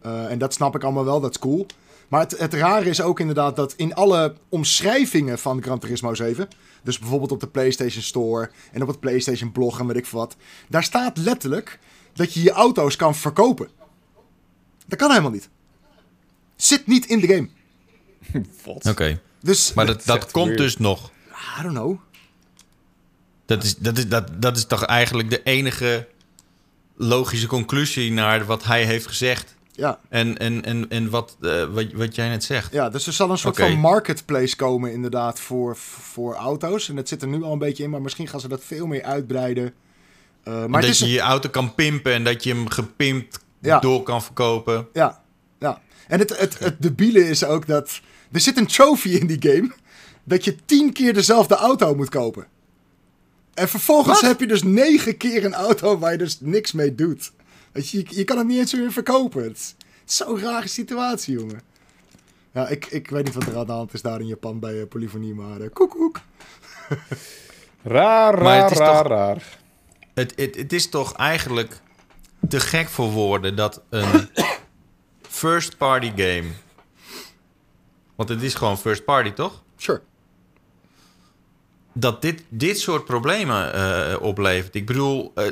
Eh, en dat snap ik allemaal wel, dat is cool. Maar het, het rare is ook inderdaad dat in alle omschrijvingen van Gran Turismo 7... Dus bijvoorbeeld op de PlayStation Store en op het PlayStation blog en weet ik veel wat... Daar staat letterlijk dat je je auto's kan verkopen. Dat kan helemaal niet. Zit niet in de game. Wat? Oké. Dus, Maar dat, dat komt weird. dus nog. I don't know. Dat is, dat, is, dat, dat is toch eigenlijk de enige logische conclusie naar wat hij heeft gezegd. Ja, En, en, en, en wat, eh, wat, wat jij net zegt. ja, dus er zal een soort van marketplace komen inderdaad voor, voor auto's. En dat zit er nu al een beetje in, maar misschien gaan ze dat veel meer uitbreiden. Eh, maar dat het is, je je auto kan pimpen en dat je hem gepimpt Ja. door kan verkopen. Ja, ja. En het, het, het debiele is ook dat... Er zit een trophy in die game... dat je tien keer dezelfde auto moet kopen. En vervolgens Wat? heb je dus negen keer een auto waar je dus niks mee doet. Weet je, je, je kan het niet eens meer verkopen. Het is, zo'n rare situatie, jongen. Ja, ik, ik weet niet wat er aan de hand is daar in Japan bij eh, polyfonie, maar eh, koek koek. Raar, Maar raar, het is raar, toch- raar. Het, het, het is toch eigenlijk te gek voor woorden dat een first party game. Want het is gewoon first party, toch? Sure. Dat dit, dit soort problemen eh, oplevert. Ik bedoel, eh,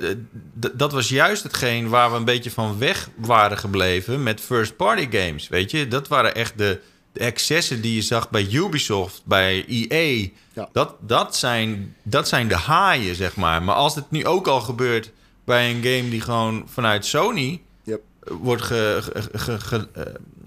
d- dat was juist hetgeen waar we een beetje van weg waren gebleven met first-party games. Weet je, dat waren echt de, de excessen die je zag bij Ubisoft, bij EA. Ja. Dat, dat, zijn, dat zijn de haaien, zeg maar. Maar als het nu ook al gebeurt bij een game die gewoon vanuit Sony. Wordt ge, ge- ge- ge- eh,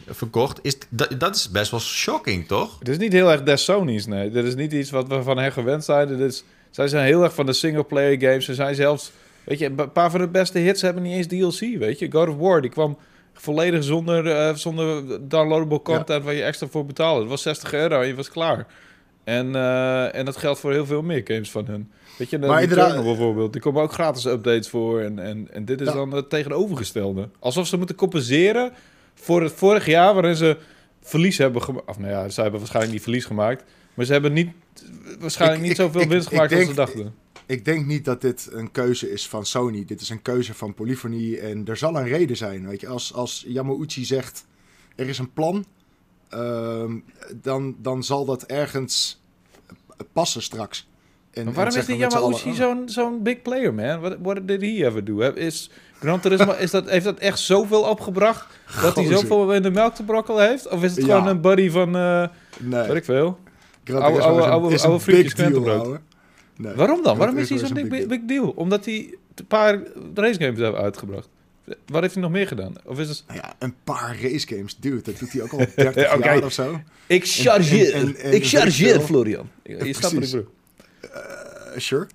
verkocht, is dat, dat is best wel shocking, toch? Het is niet heel erg des Sony's, nee. Dit is niet iets wat we van hen gewend zijn. Dit is, zij zijn heel erg van de single-player games. Ze zijn zelfs... Weet je, een paar van de beste hits hebben niet eens DLC, weet je. God of War, die kwam volledig zonder, eh, zonder downloadable content waar je extra voor betaalde. Het was 60 euro en je was klaar. En, eh, en dat geldt voor heel veel meer games van hun. Weet je, de Maar inderdaad- bijvoorbeeld. Die komen ook gratis updates voor. En, en, en dit is Ja. dan het tegenovergestelde. Alsof ze moeten compenseren voor het vorig jaar waarin ze verlies hebben gemaakt. Of nou ja, ze hebben waarschijnlijk niet verlies gemaakt. Maar ze hebben niet, waarschijnlijk Ik- niet zoveel ik- winst ik gemaakt als ze dachten. Ik denk niet dat dit een keuze is van Sony. Dit is een keuze van Polyphony. En er zal een reden zijn. Weet je, als, als Yamauchi zegt: er is een plan. ehm, dan, dan zal dat ergens passen straks. En, Maar waarom is die Yamauchi allen, zo'n zo'n big player, man? What, what did he ever do? Is Gran Turismo, is dat, heeft dat echt zoveel opgebracht dat hij zoveel in de melk te brokkelen heeft? Of is het Ja. gewoon een buddy van, eh Nee, weet ik veel? Gran oude- Turismo is een- oude- oude frietjes big deal, krentenbrood. ouwe. Nee. Waarom dan? Waarom is hij zo'n big, big deal? Omdat hij een paar racegames heeft uitgebracht. Wat heeft hij nog meer gedaan? Of is het... Nou ja, een paar racegames, dude. Dat doet hij ook al 30 Ja, oké. jaar of zo. Ik chargeer. en- en- Ik chargeer, Florian. Je, Ja, snapt. Eh, sure.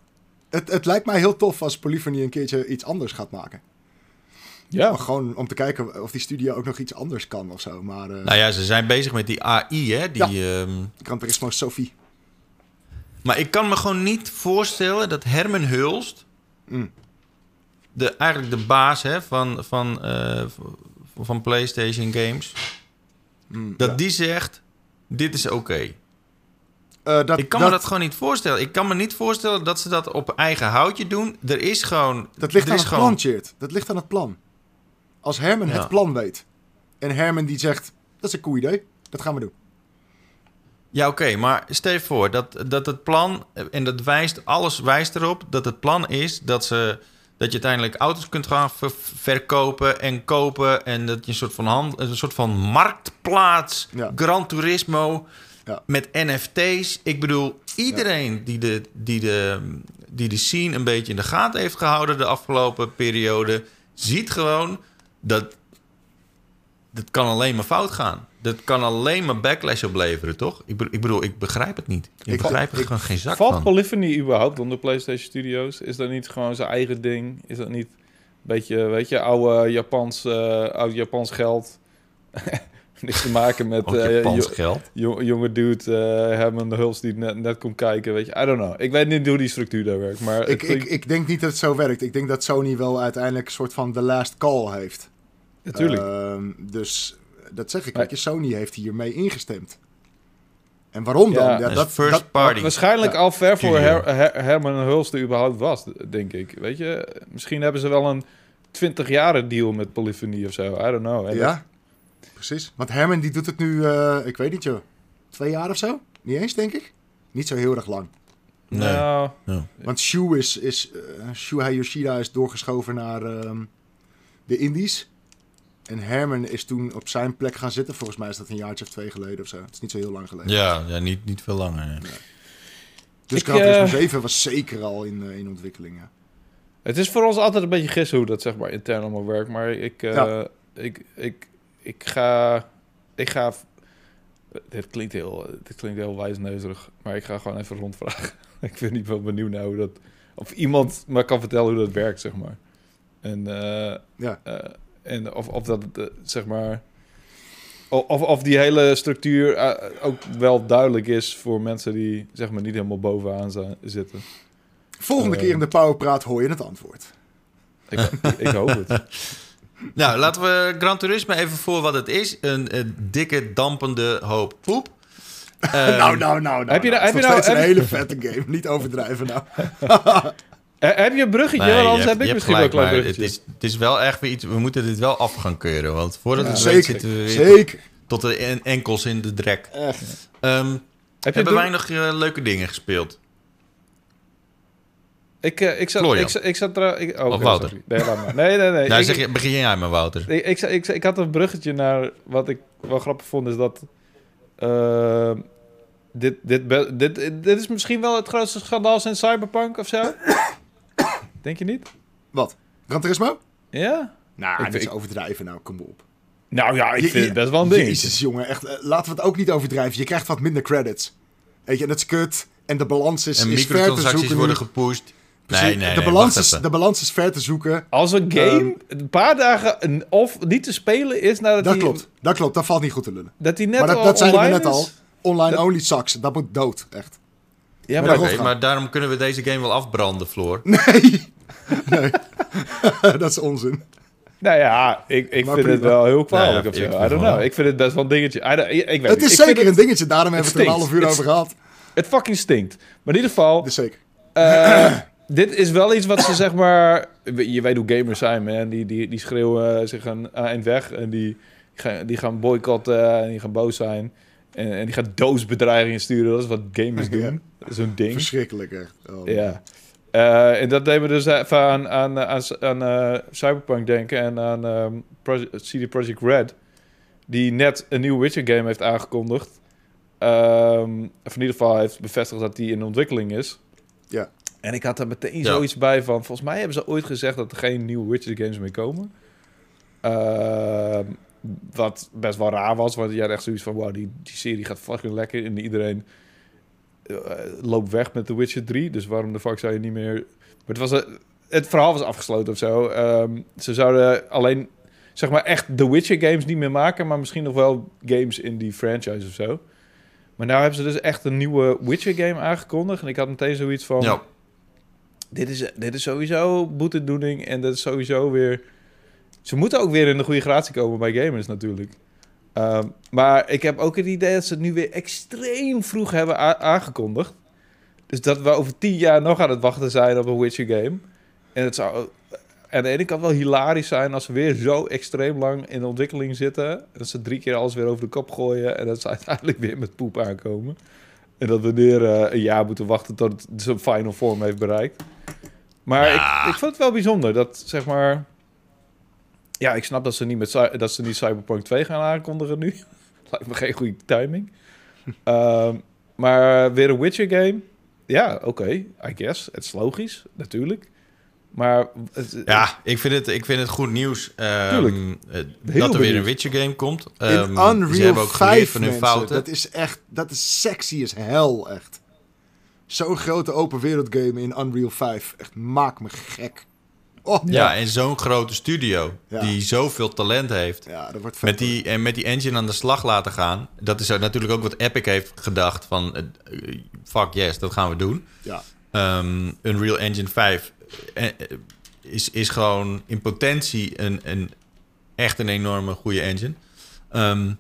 Het, het lijkt mij heel tof als Polyphony een keertje iets anders gaat maken. Ja. Maar gewoon om te kijken of die studio ook nog iets anders kan of zo. Maar eh Nou ja, ze zijn bezig met die AI, hè? Die, ehm, Gran Turismo Sophie. Maar ik kan me gewoon niet voorstellen dat Herman Hulst, Mm. de, eigenlijk de baas hè, van, van, eh, van PlayStation Games, Mm, Dat ja. die zegt, dit is oké. Eh, dat, Ik kan me dat gewoon niet voorstellen. Ik kan me niet voorstellen dat ze dat op eigen houtje doen. Er is gewoon... dat ligt aan het gewoon- plan. Dat ligt aan het plan. Als Herman Ja. het plan weet. En Herman die zegt, dat is een cool idee. Dat gaan we doen. Ja, oké, maar stel je voor dat, dat het plan, en dat wijst, alles wijst erop, dat het plan is dat, ze, dat je uiteindelijk auto's kunt gaan ver- verkopen en kopen. En dat je een soort van, hand, een soort van marktplaats, Ja. Gran Turismo, Ja. met NFT's. Ik bedoel, iedereen die, de, die, de, die de scene een beetje in de gaten heeft gehouden de afgelopen periode, ziet gewoon dat dat kan alleen maar fout gaan. Dat kan alleen maar backlash opleveren, toch? Ik bedoel, ik, bedoel, ik begrijp het niet. Ik, Ik- begrijp er gewoon geen zak Valt van. Polyphony überhaupt onder PlayStation Studios? Is dat niet gewoon zijn eigen ding? Is dat niet een beetje, weet je, oude Japans, eh, oud Japans geld? Niks te maken met eh, jo- geld. jo- jonge dude, eh Herman de Huls die net, net komt kijken, weet je. I don't know. Ik weet niet hoe die structuur daar werkt, maar... Ik, ik, ik denk niet dat het zo werkt. Ik denk dat Sony wel uiteindelijk een soort van the last call heeft. Natuurlijk. Ehm, dus dat zeg ik. Maar- je, Sony heeft hiermee ingestemd. En waarom dan? Ja. Ja, Dat first dat, party. Waarschijnlijk Ja. al ver voor. Her- Her- Herman Huls er überhaupt was, denk ik. Weet je, misschien hebben ze wel een 20 jaren deal met Polyphony of zo. I don't know. En ja, precies. Want Herman die doet het nu, eh, ik weet niet joh, twee jaar of zo? Niet eens, denk ik. Niet zo heel erg lang. Nee. Nou, Want Shu is, is eh, Shuhei Yoshida is doorgeschoven naar ehm, de Indies. En Herman is toen op zijn plek gaan zitten. Volgens mij is dat een jaartje of twee geleden of zo. Het is niet zo heel lang geleden. Ja, ja niet, niet veel langer. nee. Dus Ik, Gran Turismo eh, 7 was zeker al in, eh, in ontwikkeling. Ja. Het is voor ons altijd een beetje gissen hoe dat zeg maar intern allemaal werkt. Maar ik, eh, Ja. ik, ik, ik ga... Ik ga... Dit klinkt heel, dit klinkt heel wijsneuzerig. Maar ik ga gewoon even rondvragen. ik ben niet wel benieuwd naar hoe dat... Of iemand me kan vertellen hoe dat werkt, zeg maar. En, eh, Ja. eh, en of, of dat, eh, zeg maar... Of, of die hele structuur ook wel duidelijk is voor mensen die zeg maar niet helemaal bovenaan zijn, zitten. Volgende keer in de Powerpraat hoor je het antwoord. Ik, ik hoop het. Nou, laten we Gran Turismo even voor wat het is. Een, een dikke, dampende hoop poep. Nou, nou, nou, nou. heb je nou. nou- Het is heb je nou- steeds een hele vette game. Niet overdrijven nou. Eh, heb je een bruggetje? nee, anders heb ik misschien wel een gelijk, klein maar bruggetje. het is, het is wel echt weer iets... We moeten dit wel af gaan keuren. Want voordat Ja, het weet zeker. zitten we weer Zeker. tot de en- enkels in de drek. Echt. Ehm, heb je hebben door- wij nog eh, leuke dingen gespeeld? Ik, eh, ik zat... Florian. Ik, zat- ik zat er... Ik, oh, Of Wouter. sorry. Nee, laat maar. Nee, nee, nee. nou, ik, zeg je, begin jij maar, Wouter. ik, ik, ik, ik had een bruggetje naar... Wat ik wel grappig vond, is dat... eh, dit, dit, dit, dit is misschien wel het grootste schandaal sinds Cyberpunk of zo? Denk je niet? Wat? Gran Turismo? Ja? Nou, weet- zo overdrijven nou. Kom op. Nou ja, ik Je- vind je- het best wel een ding. Jezus, jongen. Echt, eh, laten we het ook niet overdrijven. Je krijgt wat minder credits. Weet je, en dat is kut. En de balans is, En is ver te zoeken worden gepusht. Precies. Nee, nee, de, nee, balans is, de balans is ver te zoeken. Als een game een paar dagen een, of niet te spelen is nadat Dat hij, klopt. Dat klopt. Dat valt niet goed te lullen. dat hij net maar dat, al dat zeiden we online net al. is. Online Dat- only sucks. Dat moet dood. Echt. Ja, Maar maar, dat- daarom kunnen we deze game wel afbranden, Floor. Nee. nee. dat is onzin. nou ja, ik, ik Maar vind het wel heel kwalijk Ja, of zo. ik I vind don't wel. know. Ik vind het best wel een dingetje. I don't- ik, ik weet Het is Ik vind zeker een dingetje. Daarom hebben we het er een half uur over gehad. Het fucking stinkt. Maar in ieder geval, Dus zeker. eh, dit is wel iets wat ze zeg maar... Je weet hoe gamers zijn, man. Die, die, die schreeuwen zich een eind weg. En die, gaan, die gaan boycotten en die gaan boos zijn. En, en die gaan doosbedreigingen sturen. Dat is wat gamers doen. Ja. Dat is Zo'n ding. Verschrikkelijk echt. Oh, Ja. Eh, en dat deed me dus even aan, aan, aan, aan eh, Cyberpunk denken en aan ehm, Proje- CD Projekt Red, die net een nieuwe Witcher game heeft aangekondigd. Ehm, of in ieder geval heeft bevestigd dat die in ontwikkeling is. Ja. En ik had er meteen Ja. zoiets bij van, volgens mij hebben ze ooit gezegd dat er geen nieuwe Witcher games meer komen. Ehm, wat best wel raar was, want je had echt zoiets van, wow, die, die serie gaat fucking lekker en iedereen eh, loopt weg met The Witcher 3. Dus waarom de fuck zou je niet meer... Maar het, was, het verhaal was afgesloten of zo. Ehm, ze zouden alleen, zeg maar, echt The Witcher games niet meer maken... maar misschien nog wel games in die franchise of zo. Maar nou hebben ze dus echt een nieuwe Witcher game aangekondigd. En ik had meteen zoiets van... Ja. Dit, is, dit is sowieso boetedoening en dat is sowieso weer... Ze moeten ook weer in de goede gratie komen bij gamers natuurlijk. Ehm, maar ik heb ook het idee dat ze het nu weer extreem vroeg hebben aangekondigd. Dus dat we over tien jaar nog aan het wachten zijn op een Witcher game. En het zou aan de ene kant wel hilarisch zijn als ze weer zo extreem lang in ontwikkeling zitten. En dat ze drie keer alles weer over de kop gooien en dat ze uiteindelijk weer met poep aankomen. En dat we weer eh, een jaar moeten wachten tot het zijn final vorm heeft bereikt. Maar Ja. ik, ik vond het wel bijzonder dat, zeg maar... Ja, ik snap dat ze niet, met, dat ze niet Cyberpunk 2 gaan aankondigen nu. Lijkt me geen goede timing. Ehm, maar weer een Witcher game. Ja, oké, I guess. Het is logisch, natuurlijk. Maar het, Ja, ik vind het, ik vind het goed nieuws ehm, eh, Heel dat er weer benieuwd. een Witcher game komt. In Ehm, ze Unreal hebben ook geleerd 5, van hun mensen, fouten. dat is echt, dat is sexy as hell, echt. Zo'n grote open wereld game in Unreal 5, echt maak me gek. Oh, Ja, en zo'n grote studio Ja. die zoveel talent heeft. ja dat wordt vet. Met die, en met die engine aan de slag laten gaan. Dat is natuurlijk ook wat Epic heeft gedacht van... eh, fuck yes, dat gaan we doen. Ja. Ehm, Unreal Engine 5 eh, eh, is, is gewoon in potentie een, een, echt een enorme goede engine. Ehm,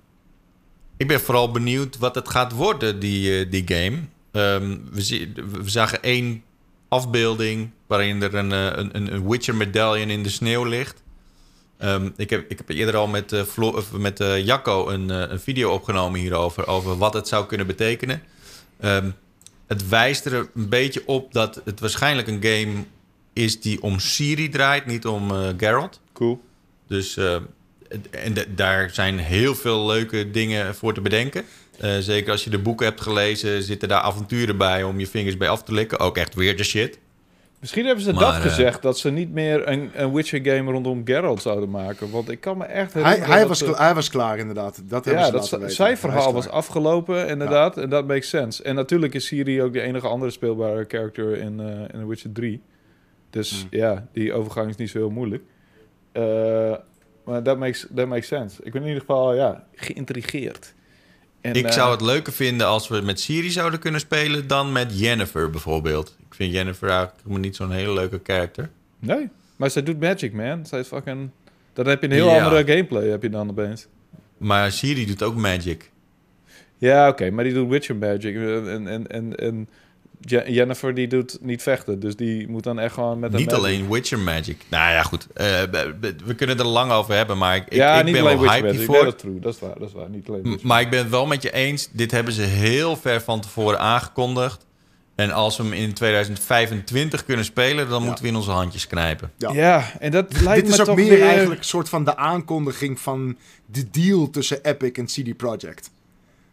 ik ben vooral benieuwd wat het gaat worden, die, die game. Ehm, we, we zagen één afbeelding waarin er een, eh, een, een, Witcher medallion in de sneeuw ligt. Ehm, ik, heb, ik heb eerder al met, Flo, of met eh, Jacco een, een video opgenomen hierover, over wat het zou kunnen betekenen. Ehm, het wijst er een beetje op dat het waarschijnlijk een game is die om Siri draait, niet om Geralt. cool. Dus en daar zijn heel veel leuke dingen voor te bedenken. Eh, zeker als je de boeken hebt gelezen, zitten daar avonturen bij om je vingers bij af te likken. Ook echt weird as shit. Misschien hebben ze Maar, dat eh, gezegd, dat ze niet meer een, een Witcher game rondom Geralt zouden maken. Want ik kan me echt hij, herinneren hij, was, hij was klaar, inderdaad. Dat hebben ja, ze dat laten z- weten. zijn verhaal was afgelopen, inderdaad. En dat makes sense. En natuurlijk is Siri ook de enige andere speelbare character in, eh in Witcher 3. Dus Hmm. ja, die overgang is niet zo heel moeilijk. Eh, maar dat makes, that makes sense. Ik ben in ieder geval, ja, geïntrigeerd. En, ik eh, zou het leuker vinden als we met Siri zouden kunnen spelen dan met Jennifer bijvoorbeeld. Ik vind Jennifer eigenlijk niet zo'n hele leuke karakter. Nee, maar zij doet magic, man. Zij is fucking... Dan heb je een heel Ja. andere gameplay, heb je dan opeens. Maar Siri doet ook magic. Ja, oké, maar die doet Witcher magic. En, en, en, en Jennifer die doet niet vechten, dus die moet dan echt gewoon met een Niet magic. alleen Witcher magic. Nou ja, goed. eh, we- kunnen het er lang over hebben, maar ik, ik- ja, ik niet ben alleen wel Witcher hyped magic. hiervoor. Nee, dat true. Dat is waar, dat is waar. Niet alleen M-. Maar ik ben het wel met je eens. Dit hebben ze heel ver van tevoren aangekondigd. En als we hem in 2025 kunnen spelen, dan Ja. moeten we in onze handjes knijpen. Ja. Ja, en dat lijkt Dit me is ook toch meer weer... eigenlijk een soort van de aankondiging van de deal tussen Epic en CD Projekt.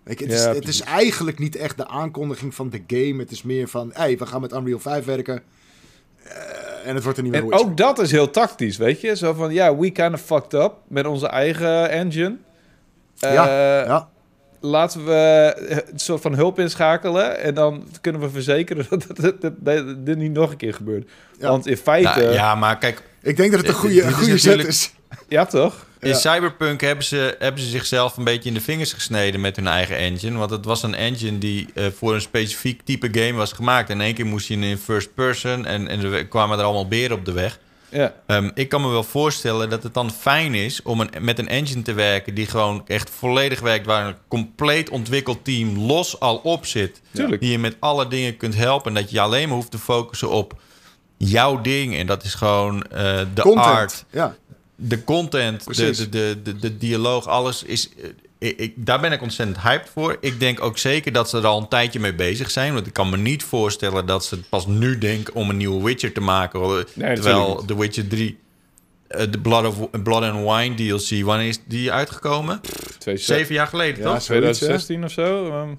Weet je, het, is, Ja, het is precies. eigenlijk niet echt de aankondiging van de game. Het is meer van, hey, we gaan met Unreal 5 werken. Eh, en het wordt er niet meer En ook dat is heel tactisch, weet je? Zo van, ja, we kind of fucked up met onze eigen engine. Eh, ja, Laten we een soort van hulp inschakelen en dan kunnen we verzekeren dat dit niet nog een keer gebeurt. Ja. Want in feite, Nou, ja, ja, maar kijk, ik denk dat het een Eh, goede, dit een is goede zet natuurlijk- is. toch? In. Cyberpunk hebben ze, hebben ze zichzelf een beetje in de vingers gesneden met hun eigen engine. Want het was een engine die eh, voor een specifiek type game was gemaakt. En in één keer moest je in first person en, en er kwamen er allemaal beren op de weg. Ja, Ehm, ik kan me wel voorstellen dat het dan fijn is om een, met een engine te werken die gewoon echt volledig werkt, waar een compleet ontwikkeld team los al op zit. tuurlijk. Die je met alle dingen kunt helpen. En dat je alleen maar hoeft te focussen op jouw ding. En dat is gewoon eh, de Content. art, Ja, de content, de, de, de, de, de dialoog, alles is. eh, ik, ik- daar ben ik ontzettend hyped voor. Ik denk ook zeker dat ze er al een tijdje mee bezig zijn. Want ik kan me niet voorstellen dat ze pas nu denken om een nieuwe Witcher te maken. terwijl. The Witcher 3, eh, de Blood, of, Blood and Wine DLC, wanneer is die uitgekomen? Twee- Zeven jaar geleden, Ja, toch? zoiets, ja. 2016 of zo.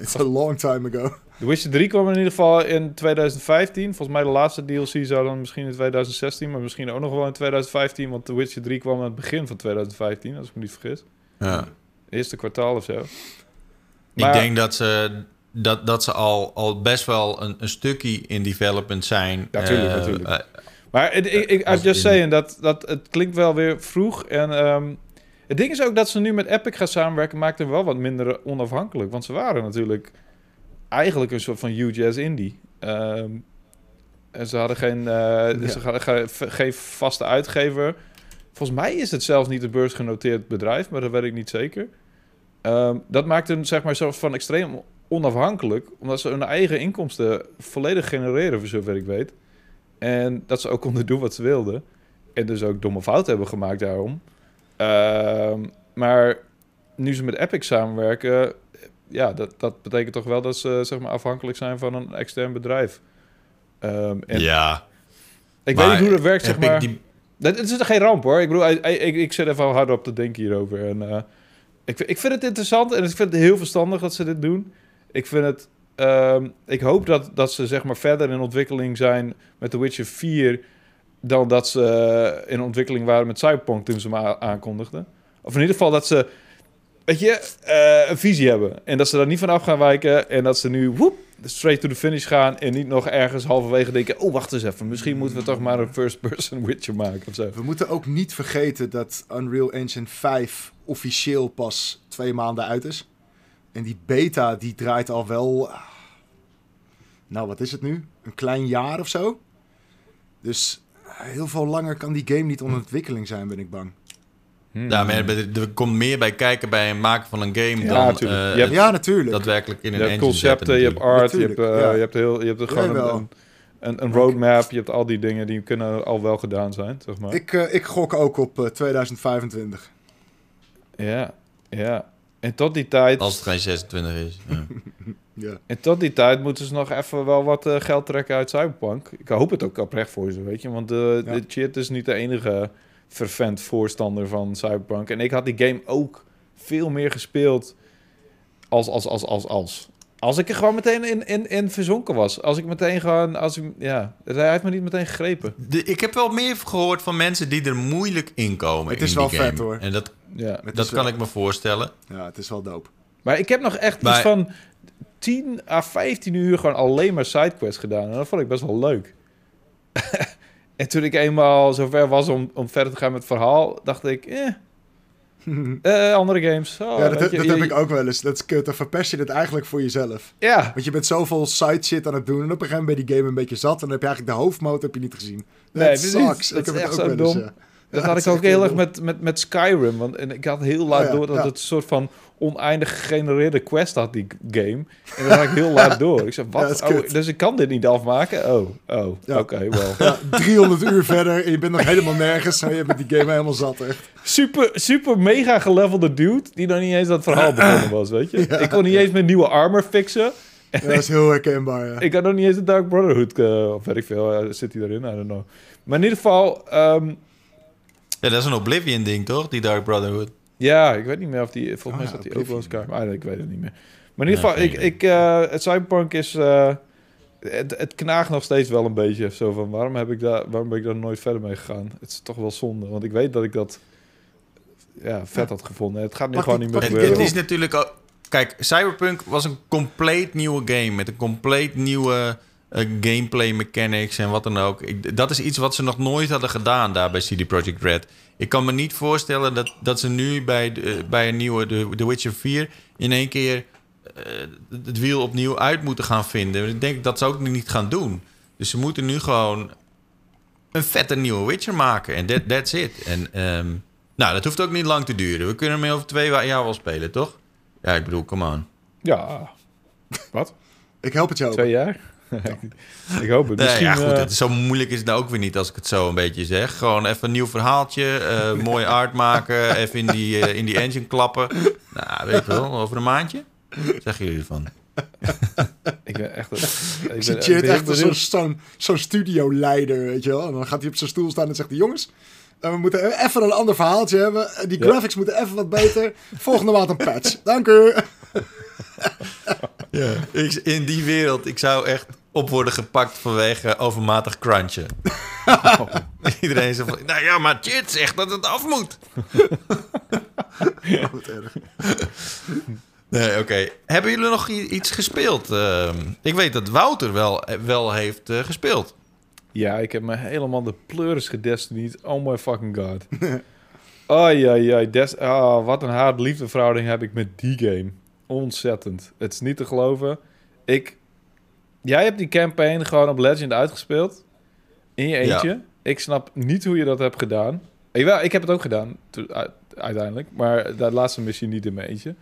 It's a long time ago. The Witcher 3 kwam in ieder geval in 2015. Volgens mij de laatste DLC zou dan misschien in 2016, maar misschien ook nog wel in 2015. Want The Witcher 3 kwam aan het begin van 2015, als ik me niet vergis. Ja. Eerste kwartaal of zo. Ik Maar- denk dat ze, dat, dat ze al, al best wel een, een stukje in development zijn. Natuurlijk, Eh, natuurlijk. eh, Maar het- ik, ik, Als I'm just in- saying, dat, dat, het klinkt wel weer vroeg. En ehm, het ding is ook dat ze nu met Epic gaan samenwerken, maakt hem wel wat minder onafhankelijk. Want ze waren natuurlijk eigenlijk een soort van huge as indie. Ehm, en ze hadden geen, Ja. ze hadden ge- geen vaste uitgever. Volgens mij is het zelfs niet een beursgenoteerd bedrijf, maar dat weet ik niet zeker. Ehm, dat maakt hun zeg maar zo van extreem onafhankelijk, omdat ze hun eigen inkomsten volledig genereren, voor zover ik weet. En dat ze ook konden doen wat ze wilden. En dus ook domme fouten hebben gemaakt daarom. Ehm, maar nu ze met Epic samenwerken, ja, dat, dat betekent toch wel dat ze zeg maar, afhankelijk zijn van een extern bedrijf. Ehm, en ja. ik maar weet niet hoe dat werkt, zeg maar. die- Dat- Het is geen ramp hoor. Ik bedoel, ik, ik, ik zit even hard op te denken hierover. En, eh, ik, ik vind het interessant en ik vind het heel verstandig dat ze dit doen. Ik vind het. ehm, ik hoop dat, dat ze zeg maar verder in ontwikkeling zijn met The Witcher 4 dan dat ze eh, in ontwikkeling waren met Cyberpunk toen ze hem aankondigden. Of in ieder geval dat ze, weet je, eh, een visie hebben. En dat ze daar niet van af gaan wijken. En dat ze nu woep, straight to the finish gaan. En niet nog ergens halverwege denken... oh, wacht eens even. Misschien moeten we toch maar een first-person Witcher maken of zo. We moeten ook niet vergeten dat Unreal Engine 5 officieel pas twee maanden uit is. En die beta die draait al wel... ah, Nou, wat is het nu? Een klein jaar of zo? Dus heel veel langer kan die game niet onder ontwikkeling zijn, ben ik bang. Hmm. Ja, maar er, komt meer bij kijken bij het maken van een game Ja, dan natuurlijk. eh, Je hebt- Ja, natuurlijk. daadwerkelijk in Je een hebt engine concepten, zetten je hebt natuurlijk. art, je hebt, eh, ja. je hebt, heel, je hebt er gewoon een, een, een roadmap. Je hebt al die dingen die kunnen al wel gedaan zijn, zeg maar. Ik, eh, ik gok ook op eh, 2025. Ja, ja. En tot die tijd... Als het geen 26 is. Ja. Ja. En tot die tijd moeten ze nog even wel wat eh, geld trekken uit Cyberpunk. Ik hoop het ook oprecht voor ze, weet je. Want de, Ja. de Chit is niet de enige vervent voorstander van Cyberpunk. En ik had die game ook veel meer gespeeld als, als, als, als, als. Als ik er gewoon meteen in, in, in verzonken was. Als ik meteen gewoon, als ik, ja, hij heeft me niet meteen gegrepen. De- ik heb wel meer gehoord van mensen die er moeilijk in komen. Het is in wel die game. vet, hoor. En dat, Ja. Dat kan wel- ik me voorstellen. Ja, het is wel dope. Maar ik heb nog echt Maar- iets van 10 à 15 uur gewoon alleen maar sidequests gedaan. En dat vond ik best wel leuk. en toen ik eenmaal zover was om, om verder te gaan met het verhaal, dacht ik, eh, eh, andere games. Oh, ja, dat, je, dat je- heb ik ook wel eens. Dat is kut. Dan verpest je het eigenlijk voor jezelf. Ja, Want je bent zoveel side shit aan het doen. En op een gegeven moment ben je die game een beetje zat. En dan heb je eigenlijk de hoofdmode heb je niet gezien. Dat Nee, precies. sucks. Dat ik heb is het echt ook zo wel eens, dom. ja. Dat had ik ook heel erg met, met, met Skyrim. Want en ik had heel laat door dat het een soort van oneindig gegenereerde quest had, die game. En dat had ik heel laat door. Ik zei, wat? Oh, dus ik kan dit niet afmaken? Oh, oh, Ja. oké, wel. Ja, 300 uur verder en je bent nog helemaal nergens. En je bent die game helemaal zat. Echt. super, super mega gelevelde dude die nog niet eens dat verhaal begonnen was, weet je? Ik kon niet eens mijn nieuwe armor fixen. Dat is heel herkenbaar. Ja. Ik had nog niet eens de Dark Brotherhood, eh, of weet ik veel, eh, zit hij erin? I don't know. Maar in ieder geval, ehm, Ja, dat is een Oblivion ding, toch? Die Dark Brotherhood. ja, ik weet niet meer of die, volgens mij Ah, zat die ook wel eens Oblivion. elkaar. Maar ik weet het niet meer. Maar in ieder Ja, geval, ik, ik, eh, het Cyberpunk is, eh, het, het knaagt nog steeds wel een beetje. Zo van, waarom, heb ik daar, waarom ben ik daar nooit verder mee gegaan? Het is toch wel zonde, want ik weet dat ik dat ja, vet had gevonden. Het gaat nu gewoon die- niet meer gebeuren. het is natuurlijk ook... Kijk, Cyberpunk was een compleet nieuwe game. Met een compleet nieuwe eh, gameplay mechanics en wat dan ook. Ik, dat is iets wat ze nog nooit hadden gedaan daar bij CD Projekt Red. Ik kan me niet voorstellen dat, dat ze nu bij, de, bij een nieuwe The, The Witcher 4... in één keer eh, het wiel opnieuw uit moeten gaan vinden. Ik denk dat ze ook niet gaan doen. Dus ze moeten nu gewoon een vette nieuwe Witcher maken. En that, that's it. En ehm, nou, dat hoeft ook niet lang te duren. We kunnen hem over twee jaar wel spelen, toch? Ja, ik bedoel, come on. Ja, wat? Ik help het jou. Twee jaar? ik hoop het. Nee, ja, goed, eh, het is zo moeilijk is het nou ook weer niet als ik het zo een beetje zeg. Gewoon even een nieuw verhaaltje, eh mooi art maken, even in die, eh, in die engine klappen. Nou, weet je wel, over een maandje. Wat zeggen jullie ervan? ik ben echt... Ik Ik zie Chert echt zo'n zo'n zo'n studioleider, weet je wel. En dan gaat hij op zijn stoel staan en zegt hij... Jongens, we moeten even een ander verhaaltje hebben. Die Ja. graphics moeten even wat beter. Volgende maand een patch. Dank u. Ja. Ik, in die wereld, ik zou echt op worden gepakt vanwege overmatig crunchen. Iedereen zo van, nou ja, maar Chit zegt dat het af moet. Oh, erg. Nee, oké. Hebben jullie nog iets gespeeld? Ehm, ik weet dat Wouter wel, wel heeft eh, gespeeld. Ja, ik heb me helemaal de pleuris gedestinied. Oh my fucking god. Ai, ai, ai. Des ah, wat een haat-liefdeverhouding heb ik met die game. Ontzettend. Het is niet te geloven. Ik... Jij hebt die campaign gewoon op Legend uitgespeeld. In je Ja. eentje. Ik snap niet hoe je dat hebt gedaan. Ik, wel, ik heb het ook gedaan, uiteindelijk. Maar de laatste missie niet in mijn eentje.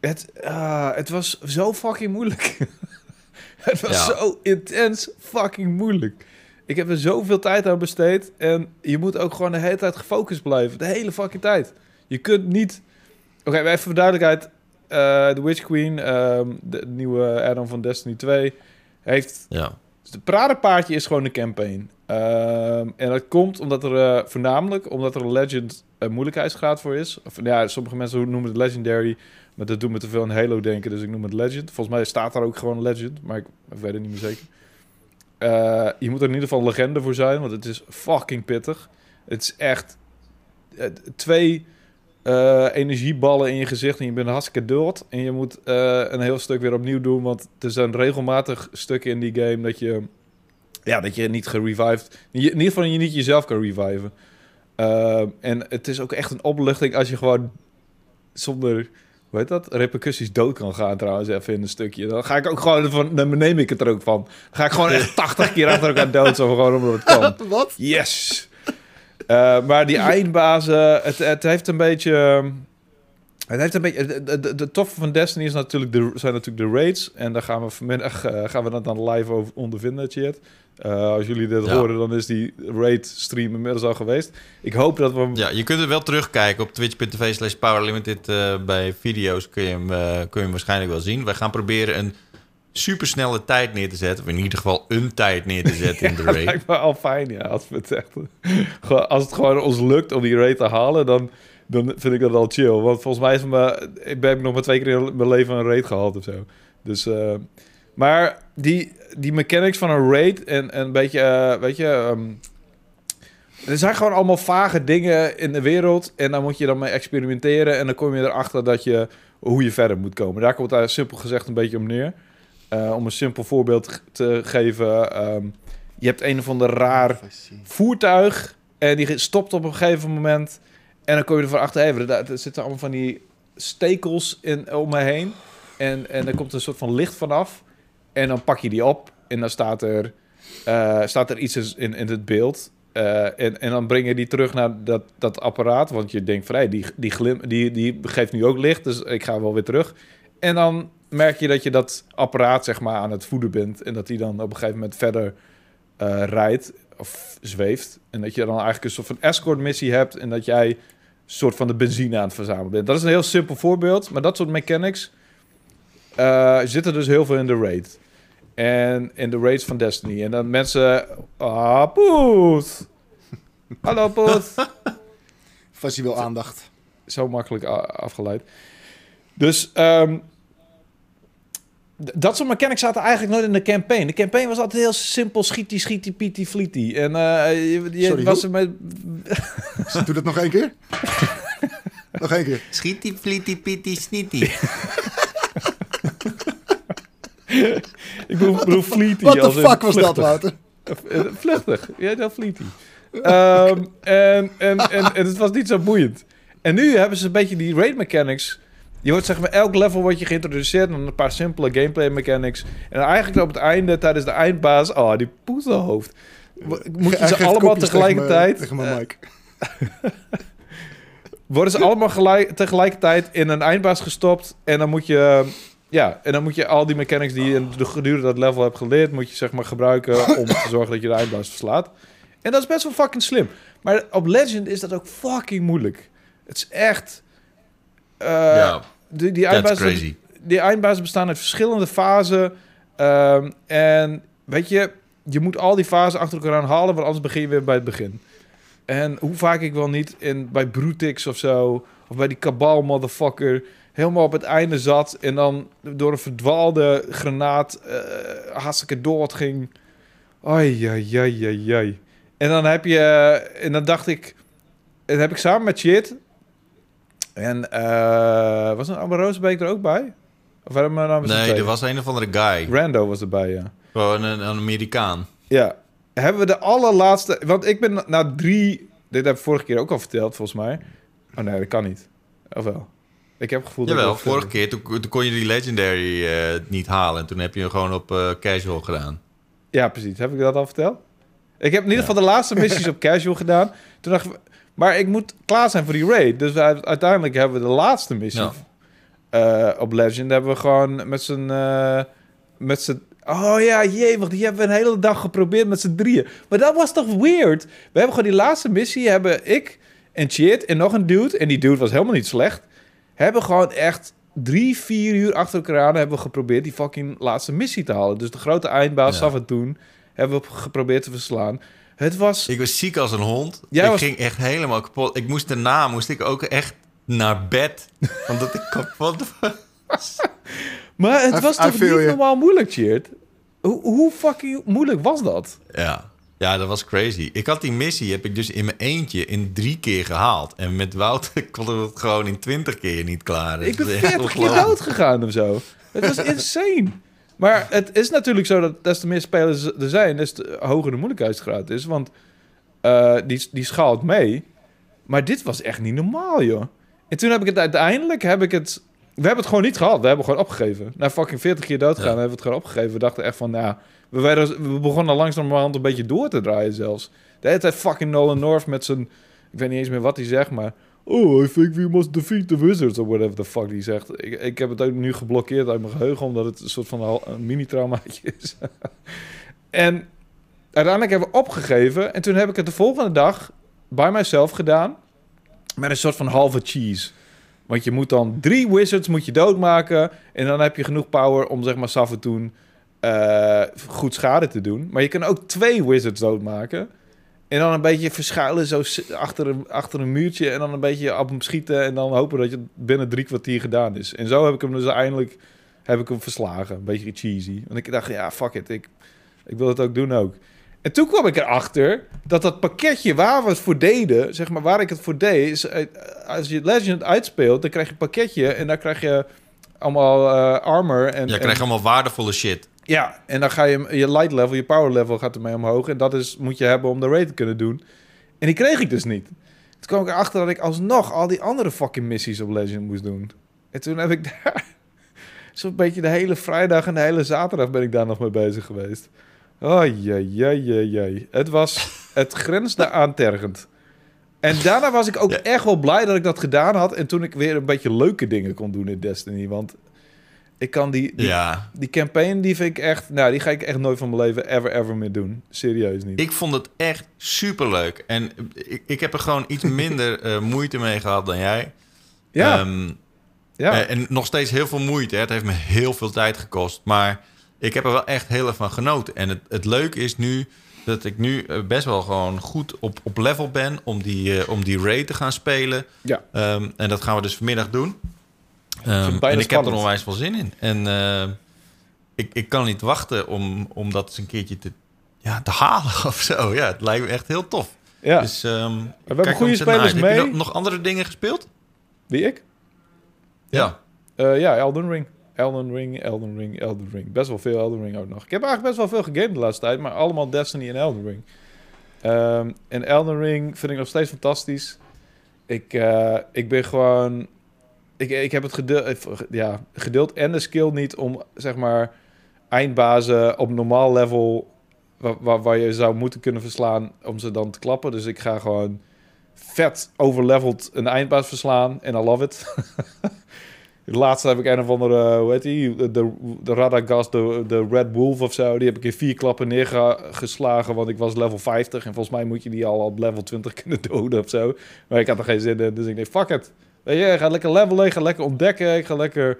Het, ah, het was zo fucking moeilijk. het was Ja. zo intens fucking moeilijk. Ik heb er zoveel tijd aan besteed. En je moet ook gewoon de hele tijd gefocust blijven. De hele fucking tijd. Je kunt niet... Oké, even voor duidelijkheid. Eh The Witch Queen, ehm, de nieuwe add-on van Destiny 2... heeft Ja. dus de paradepaardje is gewoon een campaign. Ehm, en dat komt omdat er eh, voornamelijk omdat er een legend een moeilijkheidsgraad voor is. Of, ja, sommige mensen noemen het legendary, maar dat doet me te veel aan Halo denken, dus ik noem het legend. Volgens mij staat daar ook gewoon legend, maar ik, ik weet het niet meer zeker. Eh, je moet er in ieder geval legende voor zijn, want het is fucking pittig. Het is echt eh, twee eh, energieballen in je gezicht en je bent hartstikke dood. En je moet eh, een heel stuk weer opnieuw doen, want er zijn regelmatig stukken in die game dat je, ja, dat je niet gerevived, in ieder geval je niet jezelf kan reviven. Eh, en het is ook echt een opluchting als je gewoon zonder, hoe heet dat, repercussies dood kan gaan trouwens even in een stukje. Dan ga ik ook gewoon van, dan neem ik het er ook van. Dan ga ik gewoon echt 80 keer achter elkaar dood, zo gewoon omdat het kan. Wat? Yes! Eh, maar die eindbazen, het, het heeft een beetje... ehm, Het heeft een beetje... De, de, de toffe van Destiny is natuurlijk de, zijn natuurlijk de raids. En daar gaan we vanmiddag eh, gaan we dat dan live over ondervinden, chat. Eh, als jullie dit Ja. horen, dan is die raid stream inmiddels al geweest. Ik hoop dat we. Ja, je kunt het wel terugkijken op twitch.tv slash powerlimited. eh, bij video's kun je, hem, kun je hem waarschijnlijk wel zien. Wij gaan proberen een supersnelle tijd neer te zetten. Of in ieder geval een tijd neer te zetten in de Dat raid. lijkt me al fijn, ja. Als, het echt, gewoon, als het gewoon ons lukt om die raid te halen, dan, dan vind ik dat al chill. Want volgens mij is me, ik ben nog maar twee keer in mijn leven een raid gehaald of zo. Dus, eh, maar die, die mechanics van een raid en, en een beetje, eh, weet je... ehm, er zijn gewoon allemaal vage dingen in de wereld en daar moet je dan mee experimenteren en dan kom je erachter dat je, hoe je verder moet komen. Daar komt daar simpel gezegd een beetje om neer. Eh, om een simpel voorbeeld te geven. ehm, je hebt een of ander raar voertuig. En die stopt op een gegeven moment. En dan kom je ervan achter. Hey, er, er zitten allemaal van die stekels in, om me heen. En, en er komt een soort van licht vanaf. En dan pak je die op. En dan staat er, eh, staat er iets in, in het beeld. Eh, en, en dan breng je die terug naar dat, dat apparaat. Want je denkt van, hey, die, die, glim, die, die geeft nu ook licht. Dus ik ga wel weer terug. En dan merk je dat je dat apparaat zeg maar aan het voeden bent. En dat die dan op een gegeven moment verder eh, rijdt of zweeft. En dat je dan eigenlijk een soort van escort missie hebt. En dat jij een soort van de benzine aan het verzamelen bent. Dat is een heel simpel voorbeeld. Maar dat soort mechanics eh, zitten dus heel veel in de raid. En in de raids van Destiny. En dan mensen... Ah, Poet! Hallo, Poet! Fassie wil aandacht. zo makkelijk afgeleid. Dus d- dat soort mechanics zaten eigenlijk nooit in de campaign. De campaign was altijd heel simpel, schietie, schietie, pietie, flietie. En eh, je, je Sorry, was er met... Doe dat nog één keer. nog één keer. Schietie, flietie, pietie, snietie. Ik bedoel, bedoel the als in fuck was dat. Wouter? Eh, Vluchtig. Ja, dat fleety. Ehm, en, en, en, en het was niet zo boeiend. En nu hebben ze een beetje die raid mechanics. Je wordt zeg maar, elk level wordt je geïntroduceerd met een paar simpele gameplay mechanics. En eigenlijk op het einde, tijdens de eindbaas, oh, die poezelhoofd. Moet je ze allemaal kopjes tegen tegelijkertijd... mijn- Tegen mijn mic. worden ze allemaal gelijk, tegelijkertijd in een eindbaas gestopt. En dan moet je... Ja, en dan moet je al die mechanics die je in de gedurende dat level hebt geleerd... moet je zeg maar gebruiken om te zorgen dat je de eindbaas verslaat. En dat is best wel fucking slim. Maar op Legend is dat ook fucking moeilijk. Het is echt... eh, ja, die, die, crazy. die eindbazen bestaan uit verschillende fasen. Ehm, en weet je, je moet al die fasen achter elkaar aan halen, want anders begin je weer bij het begin. En hoe vaak ik wel niet in, bij Brutix of zo, of bij die Cabal motherfucker, helemaal op het einde zat en dan door een verdwaalde granaat eh hartstikke dood ging. Ai, ai, ai, ai, ai. En dan heb je, en dan dacht ik, en heb ik samen met Shit, en eh, was een Amber Roosbeek er ook bij? Of hebben we nou met z'n Nee, er was een of andere guy. Rando was erbij, ja. Gewoon een, een Amerikaan. Ja. Hebben we de allerlaatste... Want ik ben na- na drie... Dit heb ik vorige keer ook al verteld, volgens mij. Oh nee, dat kan niet. Of wel? Ik heb het gevoel dat... Jawel, dat vorige keer toen, toen kon je die Legendary eh, niet halen. En toen heb je hem gewoon op eh, casual gedaan. Ja, precies. Heb ik dat al verteld? Ik heb in ieder geval de laatste missies op casual gedaan. Toen dacht ik, maar ik moet klaar zijn voor die raid. Dus uiteindelijk hebben we de laatste missie Ja. eh, op Legend hebben we gewoon met z'n eh, met z'n Oh ja, jee, want die hebben we een hele dag geprobeerd met z'n drieën. Maar dat was toch weird? We hebben gewoon die laatste missie, hebben ik en Chit en nog een dude, en die dude was helemaal niet slecht, hebben gewoon echt drie, vier uur achter elkaar aan hebben we geprobeerd die fucking laatste missie te halen. Dus de grote eindbaas, Ja. Savathun, hebben we geprobeerd te verslaan. Het was... Ik was ziek als een hond. Jij ik was- ging echt helemaal kapot. Ik moest daarna moest ik ook echt naar bed. Omdat ik kapot was. Maar het I- was I toch niet you. normaal moeilijk, Chit? Hoe, hoe fucking moeilijk was dat? Ja. ja, dat was crazy. Ik had die missie, heb ik dus in mijn eentje in drie keer gehaald. En met Wouter kon het gewoon in twintig keer niet klaar. Ik ben Dat is echt 40 keer dood gegaan of zo. Het was insane. Maar het is natuurlijk zo dat des te meer spelers er zijn, des te hoger de moeilijkheidsgraad is. Want eh, die, die schaalt mee. Maar dit was echt niet normaal, joh. En toen heb ik het uiteindelijk, heb ik het... We hebben het gewoon niet gehad. We hebben gewoon opgegeven. Na fucking 40 keer dood gaan, Ja. hebben we het gewoon opgegeven. We dachten echt van, nou... We, werden, we begonnen langzamerhand een beetje door te draaien zelfs. De hele tijd fucking Nolan North met zijn... Ik weet niet eens meer wat hij zegt, maar... Oh, I think we must defeat the wizards, or whatever the fuck die zegt. Ik, ik heb het ook nu geblokkeerd uit mijn geheugen, omdat het een soort van een mini-traumaatje is. en uiteindelijk hebben we opgegeven. En toen heb ik het de volgende dag bij mijzelf gedaan. Met een soort van halve cheese. Want je moet dan drie wizards moet je doodmaken. En dan heb je genoeg power om zeg maar Savathun eh goed schade te doen. Maar je kan ook twee wizards doodmaken. En dan een beetje verschuilen zo achter een, achter een muurtje. En dan een beetje op hem schieten. En dan hopen dat je binnen drie kwartier gedaan is. En zo heb ik hem dus eindelijk heb ik hem verslagen. Een beetje cheesy. Want ik dacht, ja, fuck it. Ik, ik wil het ook doen ook. En toen kwam ik erachter dat dat pakketje waar we het voor deden, zeg maar waar ik het voor deed, is eh, als je Legend uitspeelt, dan krijg je een pakketje en daar krijg je allemaal eh, armor. En, Je en- krijgt allemaal waardevolle shit. Ja, en dan ga je je light level, je power level gaat ermee omhoog. En dat is, moet je hebben om de raid te kunnen doen. En die kreeg ik dus niet. Toen kwam ik erachter dat ik alsnog al die andere fucking missies op Legend moest doen. En toen heb ik daar zo'n beetje de hele vrijdag en de hele zaterdag ben ik daar nog mee bezig geweest. Oh jee, jee, jee, jee. Het was, het grensde aan tergend. En daarna was ik ook echt wel blij dat ik dat gedaan had. En toen ik weer een beetje leuke dingen kon doen in Destiny. Want ik kan die, die Ja, die campaign, die vind ik echt... Nou, die ga ik echt nooit van mijn leven ever, ever meer doen. Serieus niet. ik vond het echt superleuk. En ik, ik heb er gewoon iets minder eh, moeite mee gehad dan jij. ja, Ehm, ja. Eh, en nog steeds heel veel moeite. Hè. Het heeft me heel veel tijd gekost. Maar ik heb er wel echt heel erg van genoten. En het, het leuke is nu dat ik nu eh, best wel gewoon goed op, op level ben om die, om die raid te gaan spelen. ja. Ehm, en dat gaan we dus vanmiddag doen. Ehm, en ik heb er onwijs veel zin in. En eh, ik, ik kan niet wachten om, om dat eens een keertje te, ja, te halen of zo. Ja, het lijkt me echt heel tof. ja. Dus, ehm, hebben kijk goede spelers uit. Heb je mee. nog, andere dingen gespeeld? Wie, ik? Ja. Eh, ja, Elden Ring. Elden Ring, Elden Ring, Elden Ring. Best wel veel Elden Ring ook nog. Ik heb eigenlijk best wel veel gegamed de laatste tijd, maar allemaal Destiny en Elden Ring. Ehm, en Elden Ring vind ik nog steeds fantastisch. Ik, eh, ik ben gewoon... Ik, ik heb het geduld, ja, en de skill niet om, zeg maar, eindbazen op normaal level... Waar, waar, je zou moeten kunnen verslaan om ze dan te klappen. Dus ik ga gewoon vet overleveld een eindbaas verslaan. En I love it. Laatste heb ik een of andere, hoe heet die? De, de Radagast, de, de Red Wolf of zo. Die heb ik in vier klappen neergeslagen, want ik was level 50. En volgens mij moet je die al op level 20 kunnen doden of zo. Maar ik had er geen zin in, dus ik dacht, fuck it. Weet je, ik ga lekker levelen, ga lekker ontdekken, ik ga lekker...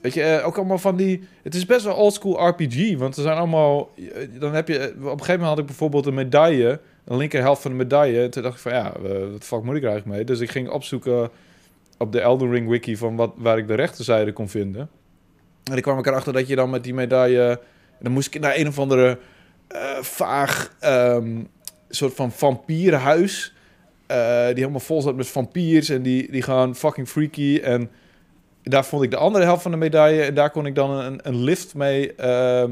Weet je, eh, ook allemaal van die... Het is best wel oldschool RPG, want er zijn allemaal... eh, Dan heb je... Op een gegeven moment had ik bijvoorbeeld een medaille, een linker helft van de medaille. En toen dacht ik van, ja, eh, wat fuck moet ik er eigenlijk mee? Dus ik ging opzoeken op de Elden Ring wiki van wat, waar ik de rechterzijde kon vinden. En ik kwam ik erachter dat je dan met die medaille... Dan moest ik naar een of andere eh, vaag ehm, soort van vampierenhuis... eh, die helemaal vol zat met vampiers en die, die gaan fucking freaky. En daar vond ik de andere helft van de medaille. En daar kon ik dan een, een lift mee, ehm,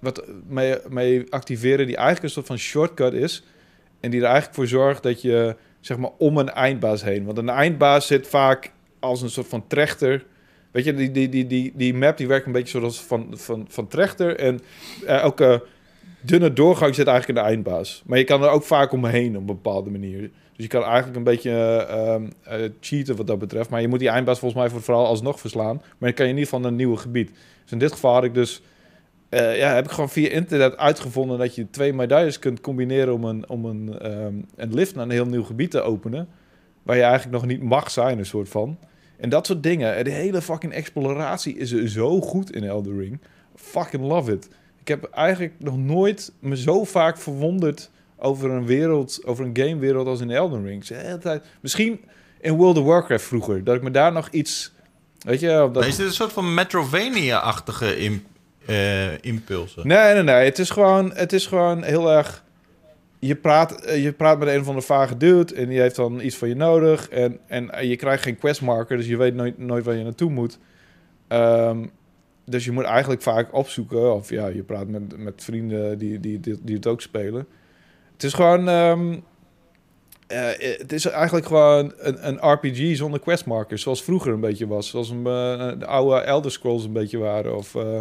wat, mee, mee activeren die eigenlijk een soort van shortcut is. En die er eigenlijk voor zorgt dat je zeg maar om een eindbaas heen. Want een eindbaas zit vaak als een soort van trechter. Weet je, die, die, die, die, die map die werkt een beetje zoals van, van, van trechter. En eh, elke dunne doorgang zit eigenlijk in de eindbaas. Maar je kan er ook vaak omheen op een bepaalde manier. Dus je kan eigenlijk een beetje eh, ehm, eh, cheaten wat dat betreft. Maar je moet die eindbaas volgens mij voor vooral alsnog verslaan. Maar dan kan je geval naar een nieuw gebied. Dus in dit geval had ik dus... eh, ja, heb ik gewoon via internet uitgevonden dat je twee medailles kunt combineren om een, om een, ehm, een lift naar een heel nieuw gebied te openen. Waar je eigenlijk nog niet mag zijn, een soort van. En dat soort dingen. En De hele fucking exploratie is er zo goed in Elden Ring. Fucking love it. Ik heb eigenlijk nog nooit me zo vaak verwonderd over een wereld, over een gamewereld als in Elden Ring. Tijd, misschien in World of Warcraft vroeger, dat ik me daar nog iets, weet je, dat, Is dit een soort van Metrovania-achtige eh, impulsen? Nee, nee, nee. Het is gewoon, het is gewoon heel erg. Je praat, eh, je praat met een van de vage dude en die heeft dan iets van je nodig. En, en eh, je krijgt geen questmarker, dus je weet nooit, nooit waar je naartoe moet. Ehm, dus je moet eigenlijk vaak opzoeken. Of ja, je praat met, met vrienden die, die, die, die het ook spelen. Het is gewoon. ehm, eh, het is eigenlijk gewoon een, een RPG zonder questmarkers. Zoals vroeger een beetje was. Zoals een, eh, de oude Elder Scrolls een beetje waren. Of. eh,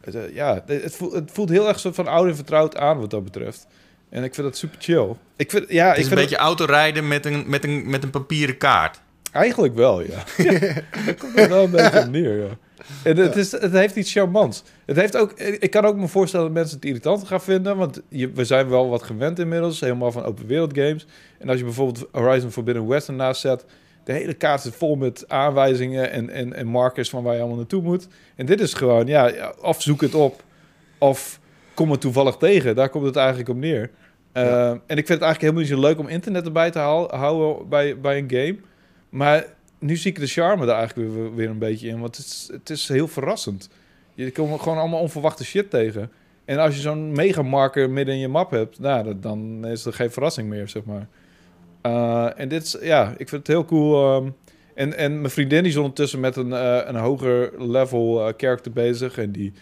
het, eh, ja, het voelt, het voelt heel erg soort van oud en vertrouwd aan wat dat betreft. En ik vind dat super chill. Ik vind, ja, Het ik is een beetje autorijden met een, met, een, met een papieren kaart. Eigenlijk wel, ja. ja daar komt het wel een beetje op neer, ja. En het, is, het heeft iets charmants. Het heeft ook, ik kan ook me voorstellen dat mensen het irritant gaan vinden, want je, we zijn wel wat gewend inmiddels, helemaal van open wereld games. En als je bijvoorbeeld Horizon Forbidden West ernaast zet, de hele kaart zit vol met aanwijzingen en, en, en markers van waar je allemaal naartoe moet. En dit is gewoon, ja, of zoek het op, of kom het toevallig tegen. Daar komt het eigenlijk op neer. Ja. Uh, en ik vind het eigenlijk helemaal niet zo leuk om internet erbij te hou- houden bij, bij een game. Maar nu zie ik de charme er eigenlijk weer, weer een beetje in. Want het is, het is heel verrassend. Je komt gewoon allemaal onverwachte shit tegen. En als je zo'n megamarker midden in je map hebt, nou, dan is er geen verrassing meer, zeg maar. Uh, en dit is, ja, ik vind het heel cool. ehm, en, en mijn vriendin is ondertussen met een, eh, een hoger level eh, character bezig. En die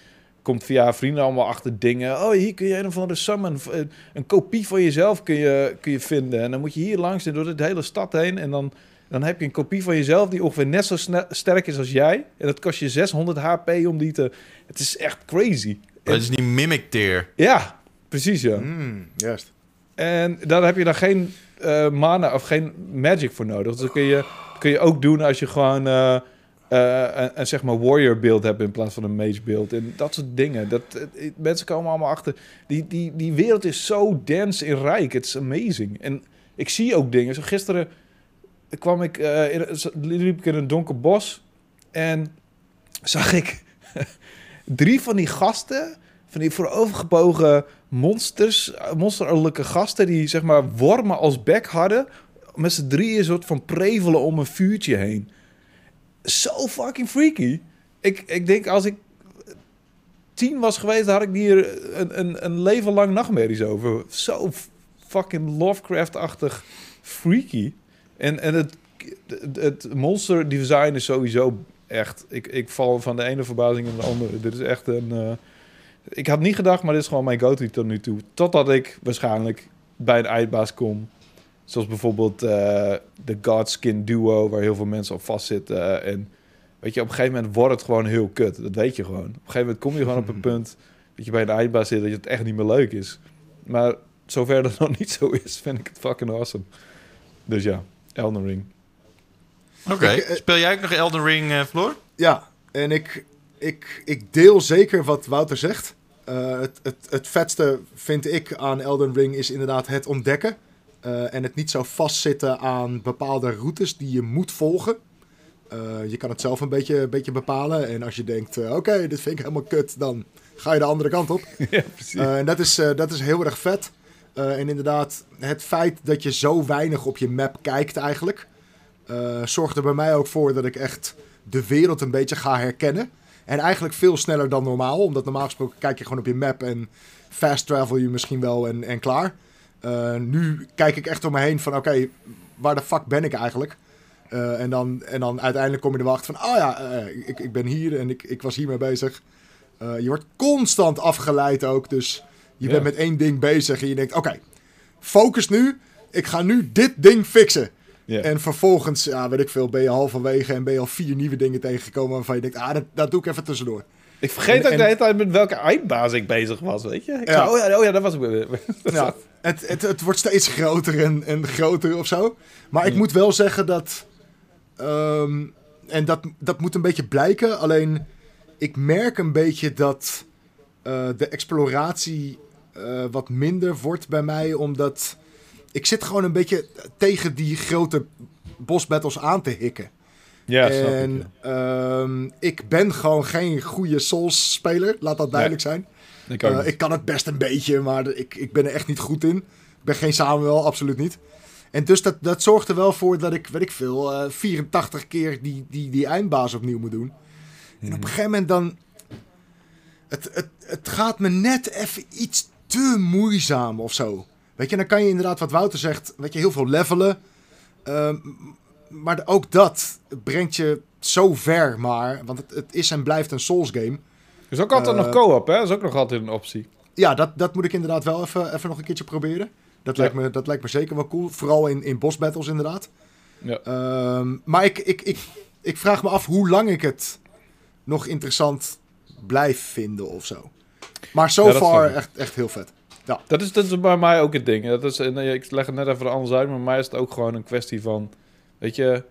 komt via vrienden allemaal achter dingen. Oh, hier kun je een of andere summon, een, een kopie van jezelf kun je, kun je vinden. En dan moet je hier langs en door de hele stad heen. En dan, dan heb je een kopie van jezelf die ongeveer net zo sterk is als jij. En dat kost je 600 HP om die te... Het is echt crazy. Dat is die mimic tier. Ja, precies ja. Mm, juist. En daar heb je dan geen eh, mana of geen magic voor nodig. Dus dat kun je, kun je ook doen als je gewoon eh, eh, een, een zeg maar warrior beeld hebt in plaats van een mage beeld. En dat soort dingen. Dat, mensen komen allemaal achter. Die, die, die wereld is zo dense en rijk. Het is amazing. En ik zie ook dingen. Zo gisteren kwam ik, eh, in, liep ik in een donker bos en zag ik drie van die gasten, van die voorovergebogen monsters, monsterlijke gasten die zeg maar wormen als bek hadden, met z'n drieën soort van prevelen om een vuurtje heen. Zo fucking freaky. Ik, ik denk als ik tien was geweest, had ik hier een, een, een leven lang nachtmerries over. Zo fucking Lovecraft-achtig freaky. En, en het, het, het monster design is sowieso echt... Ik, ik val van de ene verbazing in de andere. Dit is echt een... eh, ik had niet gedacht, maar dit is gewoon mijn go-to tot nu toe. Totdat ik waarschijnlijk bij een eindbaas kom. Zoals bijvoorbeeld eh, de Godskin Duo, waar heel veel mensen op vastzitten. En weet je, op een gegeven moment wordt het gewoon heel kut. Dat weet je gewoon. Op een gegeven moment kom je gewoon op een punt dat je bij een eindbaas zit dat het echt niet meer leuk is. Maar zover dat nog niet zo is, vind ik het fucking awesome. Dus ja, Elden Ring. Oké. Eh, Speel jij ook nog Elden Ring, eh, Floor? Ja, en ik, ik, ik deel zeker wat Wouter zegt. Eh, het, het, het vetste vind ik aan Elden Ring is inderdaad het ontdekken. Eh, en het niet zo vastzitten aan bepaalde routes die je moet volgen. Eh, je kan het zelf een beetje, een beetje bepalen. En als je denkt, eh, oké, dit vind ik helemaal kut, dan ga je de andere kant op. ja, precies. Eh, en dat is, eh, dat is heel erg vet. Eh, en inderdaad, het feit dat je zo weinig op je map kijkt eigenlijk... eh, zorgt er bij mij ook voor dat ik echt de wereld een beetje ga herkennen. En eigenlijk veel sneller dan normaal. Omdat normaal gesproken kijk je gewoon op je map en fast travel je misschien wel en, en klaar. Eh, nu kijk ik echt om me heen van oké, waar de fuck ben ik eigenlijk? En, dan, en dan uiteindelijk kom je er wel van, oh ja, ik, ik ben hier en ik, ik was hiermee bezig. Je wordt constant afgeleid ook, dus je Ja. bent met één ding bezig en je denkt, oké, focus nu. Ik ga nu dit ding fixen. En vervolgens, ja, weet ik veel, ben je halverwege en ben je al vier nieuwe dingen tegengekomen waarvan je denkt, ah, dat, dat doe ik even tussendoor. Ik vergeet En- ook en- de hele tijd met welke eindbaas ik bezig was, weet je? Ik Ja. oh, ja, oh ja, dat was ik. Ja, het, het, het wordt steeds groter en, en groter of zo. Maar ik moet wel zeggen dat. ehm, en dat, dat moet een beetje blijken. Alleen ik merk een beetje dat eh, de exploratie eh, wat minder wordt bij mij. Omdat ik zit gewoon een beetje tegen die grote bossbattles aan te hikken. Ja, snap ik. en ehm, ik ben gewoon geen goede Souls-speler. Laat dat duidelijk zijn. Ik, Eh, ik kan het best een beetje, maar ik, ik ben er echt niet goed in. Ik ben geen Samuel, absoluut niet. En dus dat, dat zorgt er wel voor dat ik, weet ik veel, eh 84 keer die, die, die eindbaas opnieuw moet doen. En op een gegeven moment dan... Het, het, het gaat me net even iets te moeizaam of zo. Weet je, dan kan je inderdaad, wat Wouter zegt, weet je, heel veel levelen. Ehm, maar ook dat brengt je zo ver maar. Want het, het is en blijft een Souls game. Er is ook altijd eh, nog co-op, hè? Dat is ook nog altijd een optie. Ja, dat, dat moet ik inderdaad wel even, even nog een keertje proberen. Dat, Ja. lijkt, me, dat lijkt me zeker wel cool. Vooral in, in boss battles inderdaad. Ja. Ehm, maar ik, ik, ik, ik vraag me af hoe lang ik het nog interessant blijf vinden of zo. Maar so Ja, dat far echt, echt heel vet. Dat is, dat is bij mij ook het ding. Dat is, en, eh, ik leg het net even anders uit, maar bij mij is het ook gewoon een kwestie van... Weet je,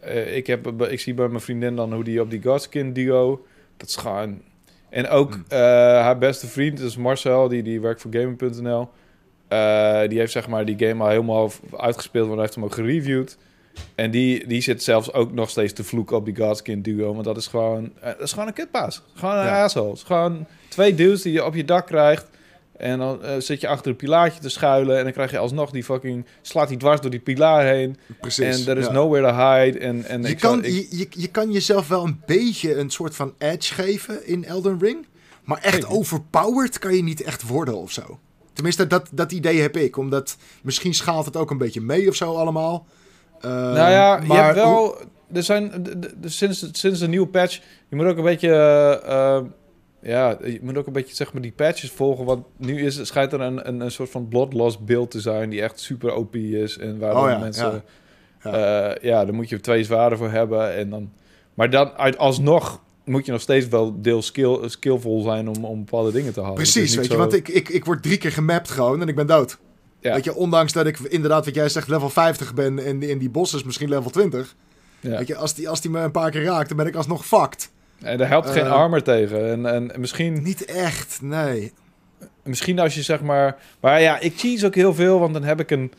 eh, ik, heb, ik zie bij mijn vriendin dan hoe die op die Godskin duo... Dat is gewoon... En ook Hmm. eh, haar beste vriend is Marcel, die, die werkt voor Gaming.nl. Eh, die heeft zeg maar die game al helemaal uitgespeeld, want hij heeft hem ook gereviewd. En die, die zit zelfs ook nog steeds te vloeken op die Godskin duo. Want dat is gewoon, eh, dat is gewoon een kutpaas. Gewoon een Ja. asshole. Gewoon twee dudes die je op je dak krijgt. En dan eh, zit je achter een pilaartje te schuilen. En dan krijg je alsnog die fucking... Slaat hij dwars door die pilaar heen. Precies. en er is ja. nowhere to hide. En, en je, kan, zal- ik- je, je, je kan jezelf wel een beetje een soort van edge geven in Elden Ring. Maar echt overpowered kan je niet echt worden of zo. Tenminste, dat, dat idee heb ik. Omdat misschien schaalt het ook een beetje mee of zo allemaal. Ehm, nou ja, je hebt wel... Er zijn, sinds, sinds de nieuwe patch... Je moet ook een beetje... eh, eh, ja, je moet ook een beetje zeg maar die patches volgen. Want nu is, schijnt er een, een, een soort van bloodloss beeld te zijn... die echt super OP is. En waar Oh ja, mensen... ja. Ja. ja, daar moet je twee zwaarden voor hebben. En dan, maar dan uit alsnog moet je nog steeds wel deel skill, skillvol zijn om, om bepaalde dingen te halen. Precies, weet je, want ik, ik, ik word drie keer gemapt gewoon en ik ben dood. Ja. Weet je, ondanks dat ik inderdaad, wat jij zegt, level 50 ben en, en die boss is misschien level 20. Ja. Weet je, als die, als die me een paar keer raakt, dan ben ik alsnog fucked. En daar helpt geen Eh, armor tegen. En, en misschien, Niet echt, nee. misschien als je zeg maar... Maar ja, ik cheese ook heel veel, want dan heb ik een,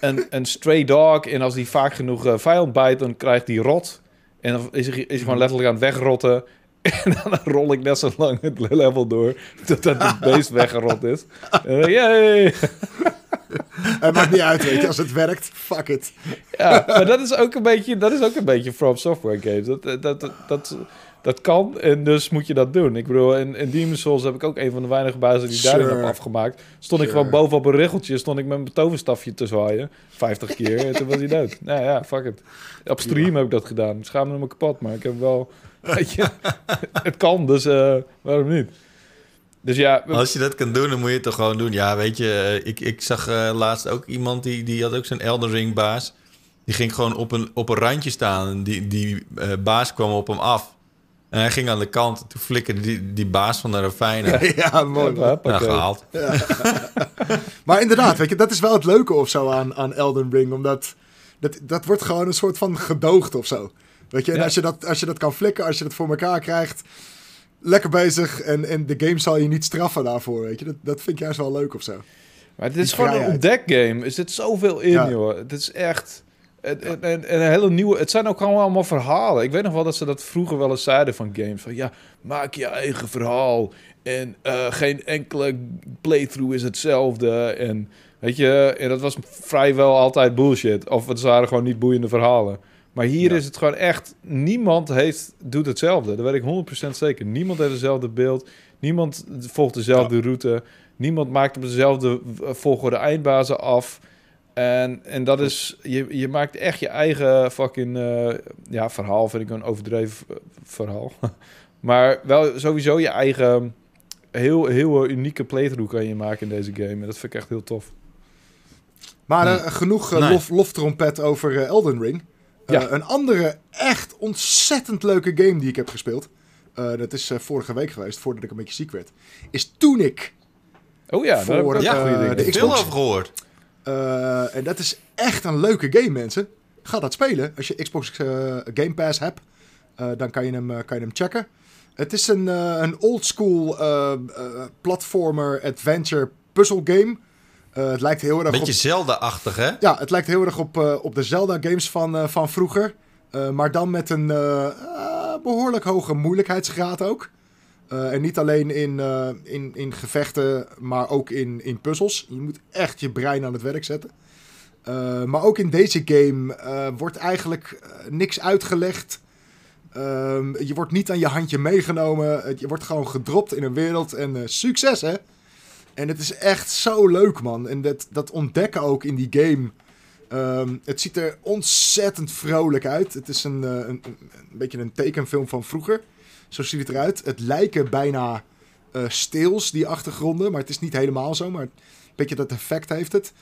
een, een stray dog. En als die vaak genoeg eh, vijand bijt, dan krijgt die rot. En dan is hij, is hij gewoon letterlijk aan het wegrotten. En dan rol ik net zo lang het level door, totdat het beest weggerot is. Yay! Het maakt niet uit, weet je, als het werkt, fuck it. Ja, maar dat is ook een beetje, dat is ook een beetje From Software games. Dat, dat, dat, dat, dat kan en dus moet je dat doen. Ik bedoel, in, in Demon's Souls heb ik ook een van de weinige bazen die ik daarin Sure. heb afgemaakt. Stond ik Sure. gewoon bovenop een richeltje, stond ik met mijn toverstafje te zwaaien. 50 keer en toen was hij dood. Nou ja, fuck it. Op stream heb ik dat gedaan. Schaamde me kapot, maar ik heb wel... Weet je, het kan, dus eh, waarom niet? Dus ja, Als je dat kan doen, dan moet je het toch gewoon doen. Ja, weet je, eh, ik, ik zag eh, laatst ook iemand die, die had ook zo'n Elden Ring baas. Die ging gewoon op een, op een randje staan. En die, die eh, baas kwam op hem af. En hij ging aan de kant. Toen flikkerde die, die baas van de ravijnen. Ja, mooi. Nou, oké. gehaald. Maar inderdaad, weet je, dat is wel het leuke of zo aan, aan Elden Ring. Omdat dat, dat wordt gewoon een soort van gedoogd of zo. Weet je, en Ja. als, je dat, als je dat kan flikken, als je dat voor elkaar krijgt, lekker bezig. En, en de game zal je niet straffen daarvoor, weet je. Dat, dat vind ik juist wel leuk of zo. Maar dit is Die gewoon een ontdekgame. Er zit zoveel in, Ja. joh. Het is echt... Het, het- het- een hele nieuwe... Het zijn ook gewoon allemaal verhalen. Ik weet nog wel dat ze dat vroeger wel eens zeiden van games. Van ja, maak je eigen verhaal. En eh, geen enkele playthrough is hetzelfde. En weet je... En dat was vrijwel altijd bullshit. Of het waren gewoon niet boeiende verhalen. Maar hier Ja. is het gewoon echt... Niemand heeft, doet hetzelfde. Dat weet ik 100% zeker. Niemand heeft hetzelfde beeld. Niemand volgt dezelfde route. Niemand maakt op dezelfde volgorde eindbazen af. En, en dat is... Je, je maakt echt je eigen fucking... eh, ja, verhaal vind ik een overdreven eh, verhaal. maar wel sowieso je eigen... Heel, heel unieke playthrough kan je maken in deze game. En dat vind ik echt heel tof. Maar eh, genoeg Nee. lof, loftrompet over Elden Ring. Eh, Ja. Een andere echt ontzettend leuke game die ik heb gespeeld. eh, dat is eh, vorige week geweest, voordat ik een beetje ziek werd, is Tunic. Oh ja, daar heb ik Voor, ook ja, goede eh, dingen. de Veel over gehoord. Eh, en dat is echt een leuke game, mensen. Ga dat spelen. Als je Xbox Game Pass hebt, eh, dan kan je, hem, kan je hem checken. Het is een, eh, een oldschool eh eh, platformer adventure puzzle game. Eh, het lijkt heel erg Beetje op... Zelda-achtig, hè? Ja, het lijkt heel erg op, eh, op de Zelda games van, eh, van vroeger. Maar dan met een eh, eh, behoorlijk hoge moeilijkheidsgraad ook. En niet alleen in, in, in gevechten, maar ook in, in puzzels. Je moet echt je brein aan het werk zetten. Maar ook in deze game wordt eigenlijk niks uitgelegd. Ehm, je wordt niet aan je handje meegenomen. Je wordt gewoon gedropt in een wereld. En succes, hè? En het is echt zo leuk, man. En dat, dat ontdekken ook in die game. Ehm, het ziet er ontzettend vrolijk uit. Het is een, eh, een, een, een beetje een tekenfilm van vroeger. Zo ziet het eruit. Het lijken bijna eh stils, die achtergronden. Maar het is niet helemaal zo. Maar een beetje dat effect heeft het.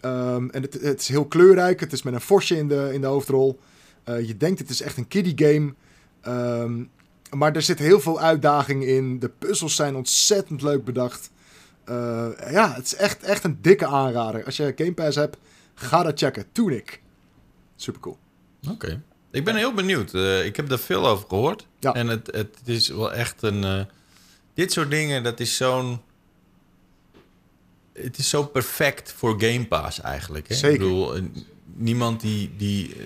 Ehm, en het, het is heel kleurrijk. Het is met een forsje in de, in de hoofdrol. Eh, je denkt het is echt een kiddie game. Ehm, maar er zit heel veel uitdaging in. De puzzels zijn ontzettend leuk bedacht. Eh, ja, het is echt, echt een dikke aanrader. Als je Game Pass hebt, ga dat checken. Tunic. Super cool. Oké. Ik ben heel benieuwd. Eh, ik heb er veel over gehoord. Ja. En het, het is wel echt een... eh, dit soort dingen, dat is zo'n... Het is zo perfect voor Game Pass eigenlijk. Hè? Zeker. Ik bedoel, niemand die... die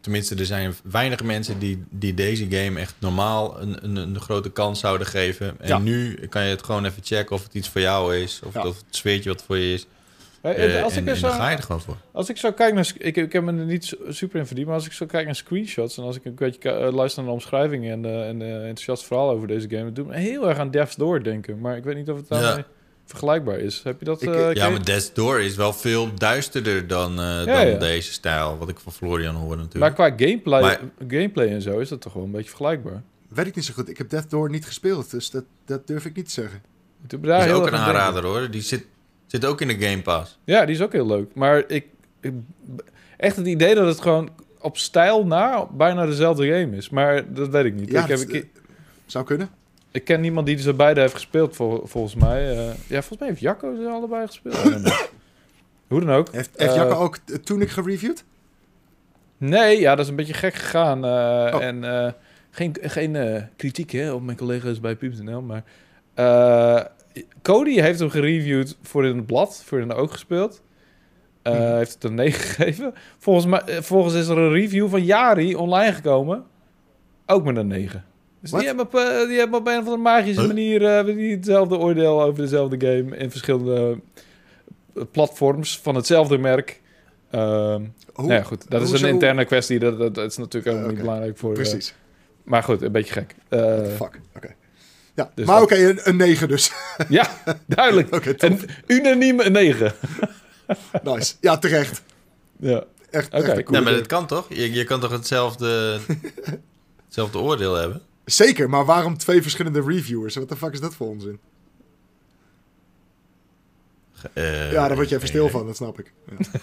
tenminste, er zijn weinig mensen die, die deze game echt normaal een, een, een grote kans zouden geven. En Ja. nu kan je het gewoon even checken of het iets voor jou is. Of, Ja. of het sfeertje wat voor je is. Hey, Eh, als, en, ik en dan zo, ga je er gewoon voor. als ik zo kijk naar... Ik, ik heb me er niet su- super in verdiept, maar als ik zo kijk naar screenshots... en als ik een beetje eh, luister naar de omschrijving en, eh, en eh, enthousiast verhaal over deze game... het doet me heel erg aan Death's Door denken. Maar ik weet niet of het daarmee Ja. Vergelijkbaar is. Heb je dat... Ik, eh, eh, Ja, maar Death's Door is wel veel duisterder dan, eh, Ja, dan ja. deze stijl. Wat ik van Florian hoor Maar natuurlijk. qua gameplay, Maar- gameplay en zo is dat toch wel een beetje vergelijkbaar. Weet ik niet zo goed. Ik heb Death Door niet gespeeld, dus dat, dat durf ik niet te zeggen. Dat is heel ook een denken. aanrader hoor. Die zit, zit ook in de Game Pass. Ja, die is ook heel leuk. Maar ik, ik echt het idee dat het gewoon op stijl na bijna dezelfde game is. Maar dat weet ik niet. Ja, ik, heb, ik, Zou kunnen. Ik ken niemand die ze beide heeft gespeeld, vol- volgens mij. Eh, ja, volgens mij heeft Jacco ze allebei gespeeld. Hoe dan ook. Heeft, heeft Eh, Jacco ook eh, Tunic gereviewd? Nee, ja, dat is een beetje gek gegaan. eh, Oh. En geen, geen kritiek hè, op mijn collega's bij Pub.nl, maar... Cody heeft hem gereviewd voor in het blad, voor in de oog gespeeld. Mhm. Heeft het een 9 gegeven. Volgens, mij, volgens is er een review van Jari online gekomen. Ook met een 9. Dus die hebben, op, eh, die hebben op een of andere magische Huh? manier eh, die hetzelfde oordeel over dezelfde game in verschillende eh, platforms van hetzelfde merk. Ehm Hoe, nou ja, goed. Dat is een interne kwestie. Dat, dat, dat is natuurlijk ook Eh, niet belangrijk voor... Precies. maar goed, een beetje gek. Eh, fuck. Oké. Ja, dus maar oké, een, een 9 dus. ja, duidelijk. Tof. Een unaniem een 9. Nice. Ja, terecht. Ja. Echt, een Nee, maar dat kan toch? Je, je kan toch hetzelfde, hetzelfde oordeel hebben? Zeker, maar waarom twee verschillende reviewers? Wat de fuck is dat voor onzin? Eh, ja, daar word je even ik- stil van, dat snap ik. Ja.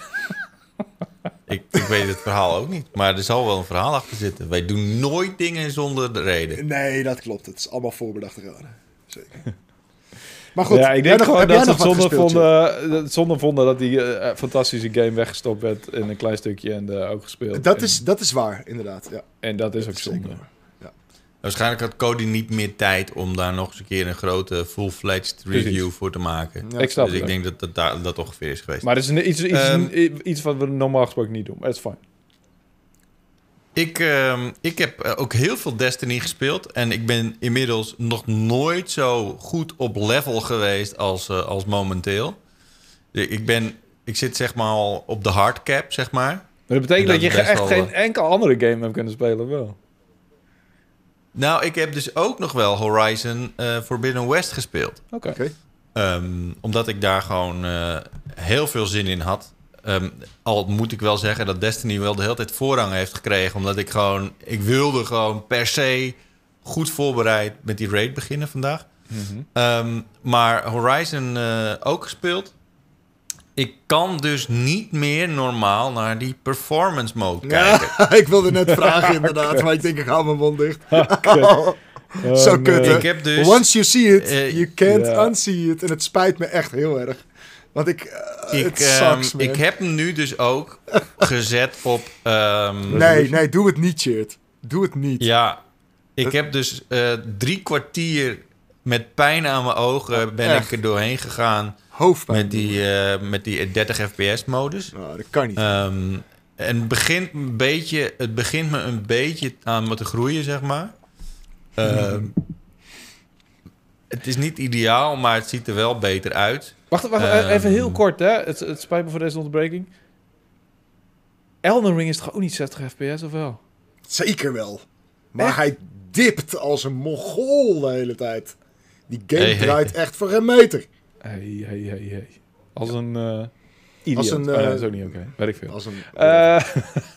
Ik, ik weet het verhaal ook niet. Maar er zal wel een verhaal achter zitten. Wij doen nooit dingen zonder de reden. Nee, dat klopt. Het is allemaal voorbedachte raden. Zeker. Maar goed, ja, ik denk nog- gewoon jij dat ze het zonde vonden, zonde vonden dat die eh, fantastische game weggestopt werd in een klein stukje en eh, ook gespeeld. Dat en, is, dat is waar, inderdaad. Ja, en dat is dat ook is zonde. zeker. Waarschijnlijk had Cody niet meer tijd om daar nog eens een keer een grote full-fledged Precies. review voor te maken. Ja. Ik snap Dus het ik ook. denk dat dat, daar- dat ongeveer is geweest. Maar het is een, iets, iets, Ehm, iets wat we normaal gesproken niet doen. Dat is fijn. Ik, ehm, ik heb eh, ook heel veel Destiny gespeeld. En ik ben inmiddels nog nooit zo goed op level geweest als, eh, als momenteel. Ik, ben, ik zit zeg maar al op de hardcap, zeg maar. Maar dat betekent Dat dat, je echt wel, geen eh, enkel andere game hebt kunnen spelen, wel. Nou, ik heb dus ook nog wel Horizon eh, Forbidden West gespeeld. Oké. Oké. Ehm, omdat ik daar gewoon eh, heel veel zin in had. Ehm, al moet ik wel zeggen dat Destiny wel de hele tijd voorrang heeft gekregen. Omdat ik gewoon... Ik wilde gewoon per se goed voorbereid met die raid beginnen vandaag. Mhm. Ehm, maar Horizon eh, ook gespeeld. Ik kan dus niet meer normaal naar die performance mode kijken. Ja, ik wilde net vragen inderdaad, maar ik denk ik hou mijn mond dicht. Oké. Oh, Zo nee. kut? Ik heb dus... Once you see it, Eh, you can't unsee it. En het spijt me echt heel erg. Want ik... eh, Ik, ehm, sucks, ik heb hem nu dus ook gezet op... ehm, Nee, nee, doe het niet, Cheert. Doe het niet. Ja, ik Dat- heb dus eh, drie kwartier met pijn aan mijn ogen ben echt. ik er doorheen gegaan Hoofdpijn. met die, eh, met die 30 fps modus. Nou, dat kan niet. Ehm, en het begint, een beetje, het begint me een beetje aan me te groeien, zeg maar. Ehm, het is niet ideaal, maar het ziet er wel beter uit. Wacht, wacht Ehm. even heel kort, hè. Het, het spijt me voor deze onderbreking. Elden Ring is toch ook niet 60 fps, of wel? Zeker wel. Maar Echt? hij dipt als een mongool de hele tijd. Die game Hey, hey, draait echt voor een meter. Hey, hey, hey, hey. Als een uh, idiot. Als een, Oh, nee, eh, dat is ook niet oké. Weet ik veel. Als een... Eh,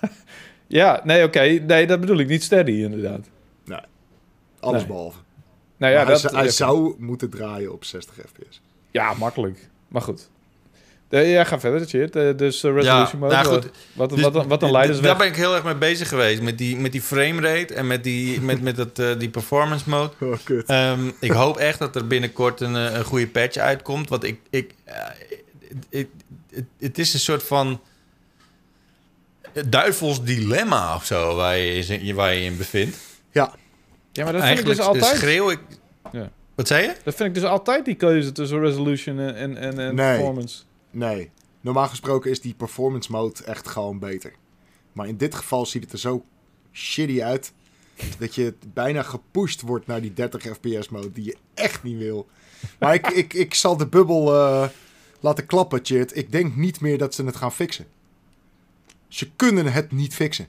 ja, nee, oké. Nee, dat bedoel ik. Niet steady, inderdaad. alles nee. behalve. Nou ja, hij, dat, hij zou moeten draaien op 60 fps. Ja, makkelijk. Maar goed. Eh, ja, ga verder, shit. Eh, dus eh, resolution mode. nou goed. wat, Dus wat, wat, een leidersweg. Daar ben ik heel erg mee bezig geweest. Met die, met die framerate en met die, met, met dat, eh, die performance mode. Oh, kut. Ehm, ik hoop echt dat er binnenkort een, een goede patch uitkomt. Want ik. ik het- is een soort van. duivels dilemma of zo waar je, in- waar je in bevindt. Ja, ja, maar dat vind ik dus altijd... schreeuw ik. Ja. Wat zei je? Dat vind ik dus altijd die keuze tussen resolution en, en, en, en Nee. performance. Nee. Normaal gesproken is die performance mode echt gewoon beter. Maar in dit geval ziet het er zo shitty uit... dat je bijna gepusht wordt naar die 30 fps mode... die je echt niet wil. Maar ik, ik, ik zal de bubbel eh, laten klappen, Chit. Ik denk niet meer dat ze het gaan fixen. Ze kunnen het niet fixen.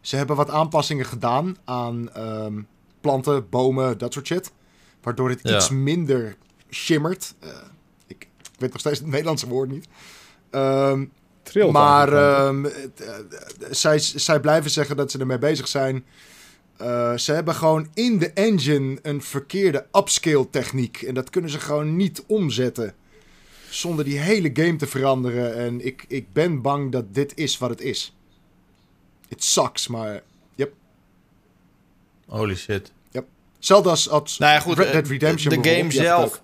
Ze hebben wat aanpassingen gedaan aan ehm, planten, bomen, dat soort shit. Waardoor het Ja. iets minder shimmert. Eh, ik, weet nog steeds het Nederlandse woord niet. Ehm, Trilt maar ehm, het, eh, zij, zij blijven zeggen dat ze ermee bezig zijn. Eh, ze hebben gewoon in de engine een verkeerde upscale techniek. En dat kunnen ze gewoon niet omzetten. Zonder die hele game te veranderen. En ik, ik ben bang dat dit is wat het is. It sucks, maar... Yep. Holy shit. Hetzelfde als, als Nou ja, goed. Red Dead eh, Redemption De game had het zelf.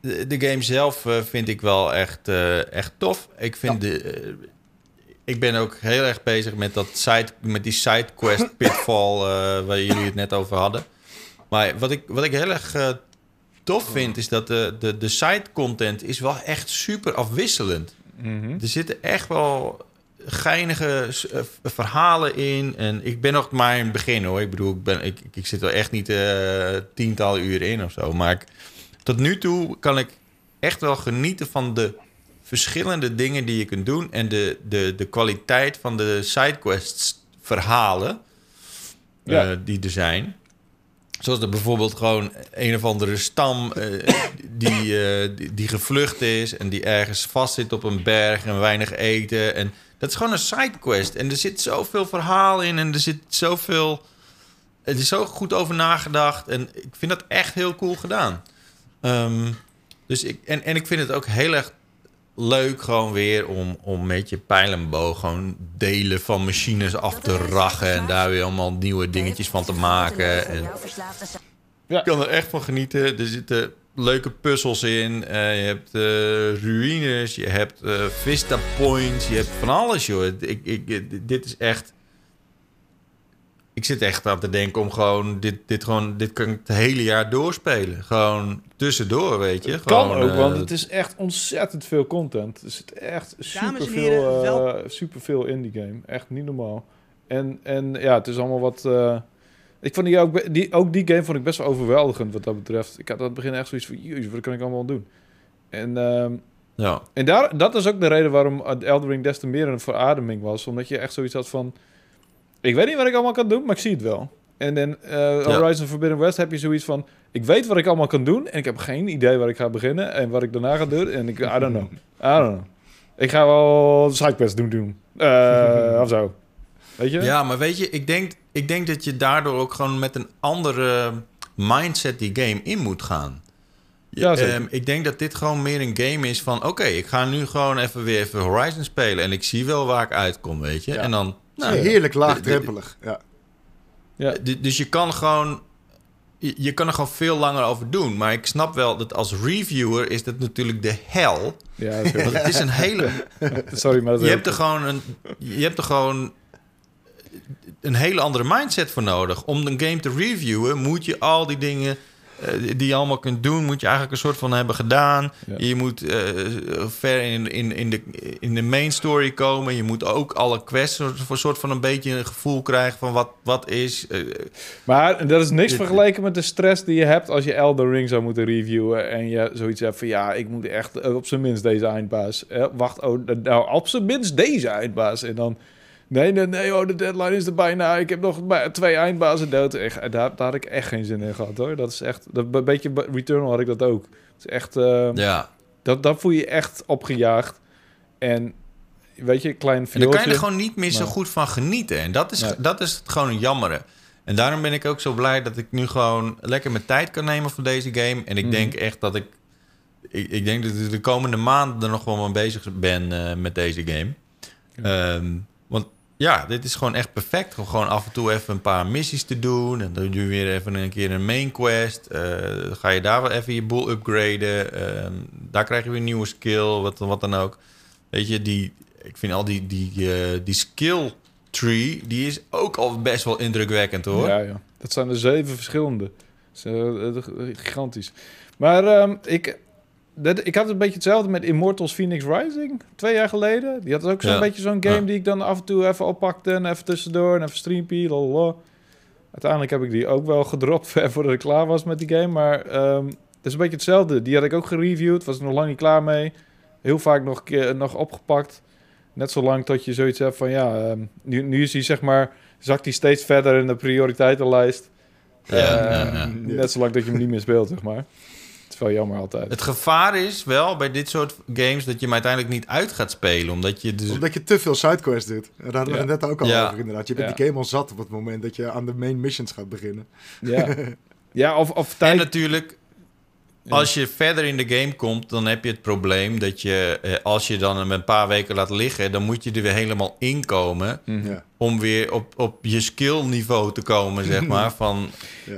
De, de game zelf eh, vind ik wel echt, eh, echt tof. Ik vind de. eh, ik ben ook heel erg bezig met, dat side, met die sidequest pitfall waar jullie het net over hadden. Maar wat ik, wat ik heel erg tof vind, is dat de, de, de side content is wel echt super afwisselend. Mhm. Er zitten echt wel geinige verhalen in. En ik ben nog maar in het begin hoor. Ik bedoel, ik, ben, ik, ik zit er echt niet tientallen uren in of zo. Maar ik, tot nu toe kan ik echt wel genieten van de verschillende dingen die je kunt doen. En de, de, de kwaliteit van de sidequests verhalen Ja. eh, die er zijn. Zoals er bijvoorbeeld gewoon een of andere stam eh, die, eh, die, die gevlucht is en die ergens vastzit op een berg en weinig eten. En dat is gewoon een sidequest. En er zit zoveel verhaal in en er zit zoveel. Het is zo goed over nagedacht. En ik vind dat echt heel cool gedaan. Ehm, dus ik, en, en ik vind het ook heel erg leuk gewoon weer om, om met je pijl en boog gewoon delen van machines af te rachen. En daar weer allemaal nieuwe dingetjes van te maken. En ik kan er echt van genieten. Er zitten leuke puzzels in. Eh, je hebt eh, ruïnes, je hebt eh, Vista Points, je hebt van alles, joh. Ik, ik- dit is echt... Ik zit echt aan te denken om gewoon... Dit, dit, gewoon, dit kan ik het hele jaar doorspelen. Gewoon tussendoor, weet je. Kan Gewoon, ook, eh, want het is echt ontzettend veel content. Er zit echt superveel, eh superveel in die game. Echt niet normaal. En, en ja, het is allemaal wat... eh, ik vond die ook, die, ook die game vond ik best wel overweldigend wat dat betreft. Ik had aan het begin echt zoiets van... Jezus, wat kan ik allemaal doen? En, ehm, Ja, en daar, dat is ook de reden waarom Elden Ring des te meer een verademing was. Omdat je echt zoiets had van... Ik weet niet wat ik allemaal kan doen, maar ik zie het wel. En in eh, Horizon Forbidden West heb je zoiets van... Ik weet wat ik allemaal kan doen en ik heb geen idee waar ik ga beginnen en wat ik daarna ga doen. En ik, I don't know. I don't know. Ik ga wel sidequests doen doen. Eh, of zo. Weet je? Ja, maar weet je, ik denk, ik denk dat je daardoor ook gewoon met een andere mindset die game in moet gaan. Ja, ehm, ik denk dat dit gewoon meer een game is van... oké, ik ga nu gewoon even weer even Horizon spelen... en ik zie wel waar ik uitkom, weet je. Ja. En dan... Nou, heerlijk laagdrempelig. Ja. Ja. dus je kan gewoon je, kan er gewoon veel langer over doen. Maar ik snap wel dat als reviewer is dat natuurlijk de hel. Ja, dat is heel- Want het is een hele... sorry, maar dat is Je hebt er gewoon een, je hebt er gewoon een hele andere mindset voor nodig. Om een game te reviewen moet je al die dingen die je allemaal kunt doen, moet je eigenlijk een soort van hebben gedaan. Ja. Je moet eh, ver in, in, in, de, in de main story komen. Je moet ook alle quests voor soort van een beetje een gevoel krijgen van wat, wat is. eh, Maar dat is niks Dit- vergeleken met de stress die je hebt als je Elden Ring zou moeten reviewen. En je zoiets hebt van ja, ik moet echt eh, op zijn minst deze eindbaas. Eh, wacht, oh, nou op zijn minst deze eindbaas. En dan, nee, nee, nee, oh, de deadline is er bijna. Ik heb nog maar twee eindbazen dood. Echt, daar, daar had ik echt geen zin in gehad hoor. Dat is echt, dat, een beetje Returnal had ik dat ook. Het is echt, eh, ja. dat, dat voel je echt opgejaagd. En weet je, klein En dan kan je viooltje. er gewoon niet meer zo Nee. goed van genieten. En dat is, Nee. dat is het gewoon een jammere. En daarom ben ik ook zo blij dat ik nu gewoon lekker mijn tijd kan nemen voor deze game. En ik Mhm. denk echt dat ik, ik... Ik denk dat ik de komende maanden er nog wel mee bezig ben eh, met deze game. Ehm, want ja, dit is gewoon echt perfect. Om gewoon af en toe even een paar missies te doen. En dan doe je weer even een keer een main quest. Eh, ga je daar wel even je boel upgraden. Ehm, daar krijg je weer een nieuwe skill, wat, wat dan ook. Weet je, die, ik vind al die, die, eh, die skill tree, die is ook al best wel indrukwekkend hoor. Ja, ja. Dat zijn er zeven verschillende. Eh, gigantisch. Maar ehm, ik, dat, ik had een beetje hetzelfde met Immortals Phoenix Rising. Twee jaar geleden. Die had ook zo'n Ja. beetje zo'n game Ja. die ik dan af en toe even oppakte. En even tussendoor en even streampie. lalala. Uiteindelijk heb ik die ook wel gedropt ver voordat ik klaar was met die game. Maar ehm, het is een beetje hetzelfde. Die had ik ook gereviewd. Was er nog lang niet klaar mee. Heel vaak nog, keer- nog opgepakt. Net zolang tot je zoiets hebt van ja, ehm, nu, nu is hij zeg maar, zakt hij steeds verder in de prioriteitenlijst. Ja, ja, ja. Net zolang dat je hem niet meer speelt, zeg maar. Is wel jammer altijd. Het gevaar is wel bij dit soort games dat je hem uiteindelijk niet uit gaat spelen. Omdat je dus... Omdat je te veel sidequests doet. En daar hadden we Ja. net ook al Ja. over inderdaad. Je bent Ja. die game al zat op het moment dat je aan de main missions gaat beginnen. Ja, ja of, of En tijd. natuurlijk, als je verder in de game komt, dan heb je het probleem dat je, eh, als je dan hem een paar weken laat liggen, dan moet je er weer helemaal inkomen Mhm. Ja. om weer op, op je skill niveau te komen, zeg maar. Van,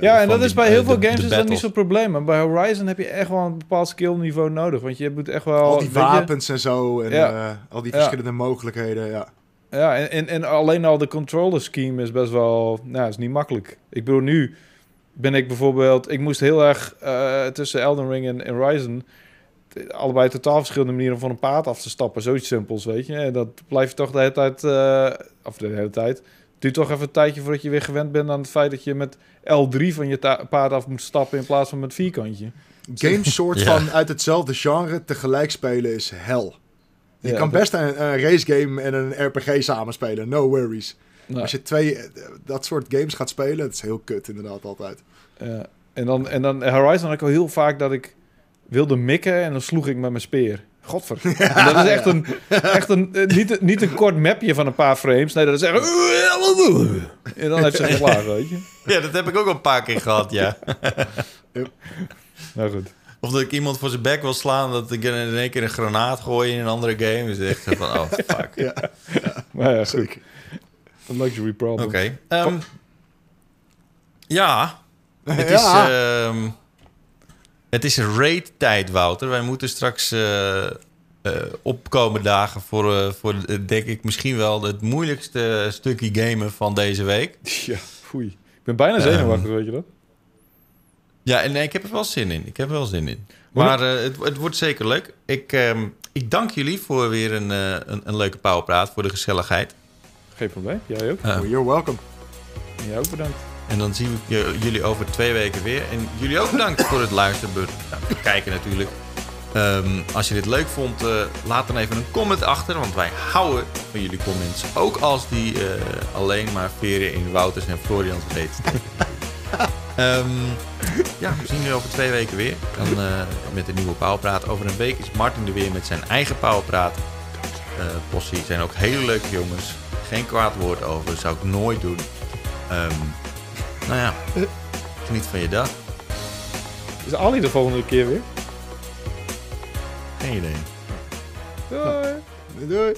Ja, en dat die- is bij eh, heel de- veel games is dat niet zo'n probleem. Maar bij Horizon heb je echt wel een bepaald skillniveau nodig. Want je moet echt wel... al die je- wapens en zo. En Ja. eh, al die Ja. verschillende mogelijkheden. Ja. Ja, en, en, en alleen al de controller scheme is best wel... Nou, is niet makkelijk. Ik bedoel, nu ben ik bijvoorbeeld... Ik moest heel erg eh, tussen Elden Ring en, en Horizon... t- Allebei totaal verschillende manieren om van een paard af te stappen. Zoiets simpels, weet je. En dat blijf je toch de hele tijd... eh, of de hele tijd... Het duurt toch even een tijdje voordat je weer gewend bent aan het feit dat je met L3 van je paard af moet stappen in plaats van met vierkantje. Games soort Ja. van uit hetzelfde genre tegelijk spelen is hel. Je Ja, kan best een, een race game en een RPG samenspelen. No worries. Nou, Als je twee eh, dat soort games gaat spelen, het is heel kut inderdaad altijd. Ja. En dan, en dan Horizon had ik al heel vaak dat ik wilde mikken en dan sloeg ik met mijn speer. Godver. En dat is echt een, echt een eh, niet, een- niet een kort mapje van een paar frames. Nee, dat is echt... En dan heeft ze geslagen, weet je. Ja, dat heb ik ook al een paar keer gehad, ja. Nou goed. Of dat ik iemand voor zijn bek wil slaan, dat ik in één keer een granaat gooi in een andere game. Dus echt van, oh, fuck. Maar ja, goed. Zeker. Een luxury problem. Oké. ehm, ja, het is, ehm, het is raid-tijd, Wouter. Wij moeten straks eh, opkomen dagen voor, eh, voor denk ik, misschien wel het moeilijkste stukje gamen van deze week. Ja, foei. Ik ben bijna zenuwachtig, weet je dat? Ja, en nee, ik heb er wel zin in. Ik heb er wel zin in. Maar het, het wordt zeker leuk. Ik, ehm, ik dank jullie voor weer een, een, een leuke powerpraat, voor de gezelligheid. Geen probleem. Jij ook. You're welcome. En jij ook bedankt. En dan zien we jullie over twee weken weer. En jullie ook bedankt voor het luisteren. Nou, kijken natuurlijk. Ehm, als je dit leuk vond, eh, laat dan even een comment achter. Want wij houden van jullie comments. Ook als die eh, alleen maar veren in Wouters en Florians reet. Ehm ja, we zien jullie over twee weken weer. Dan, eh, met een nieuwe Powerpraat. Over een week is Martin er weer met zijn eigen Powerpraat. Eh Possie zijn ook hele leuke jongens. Geen kwaad woord over. Zou ik nooit doen. Ehm, nou ja, geniet van je dag. Is Ali de volgende keer weer? Geen idee. Doei. Doei.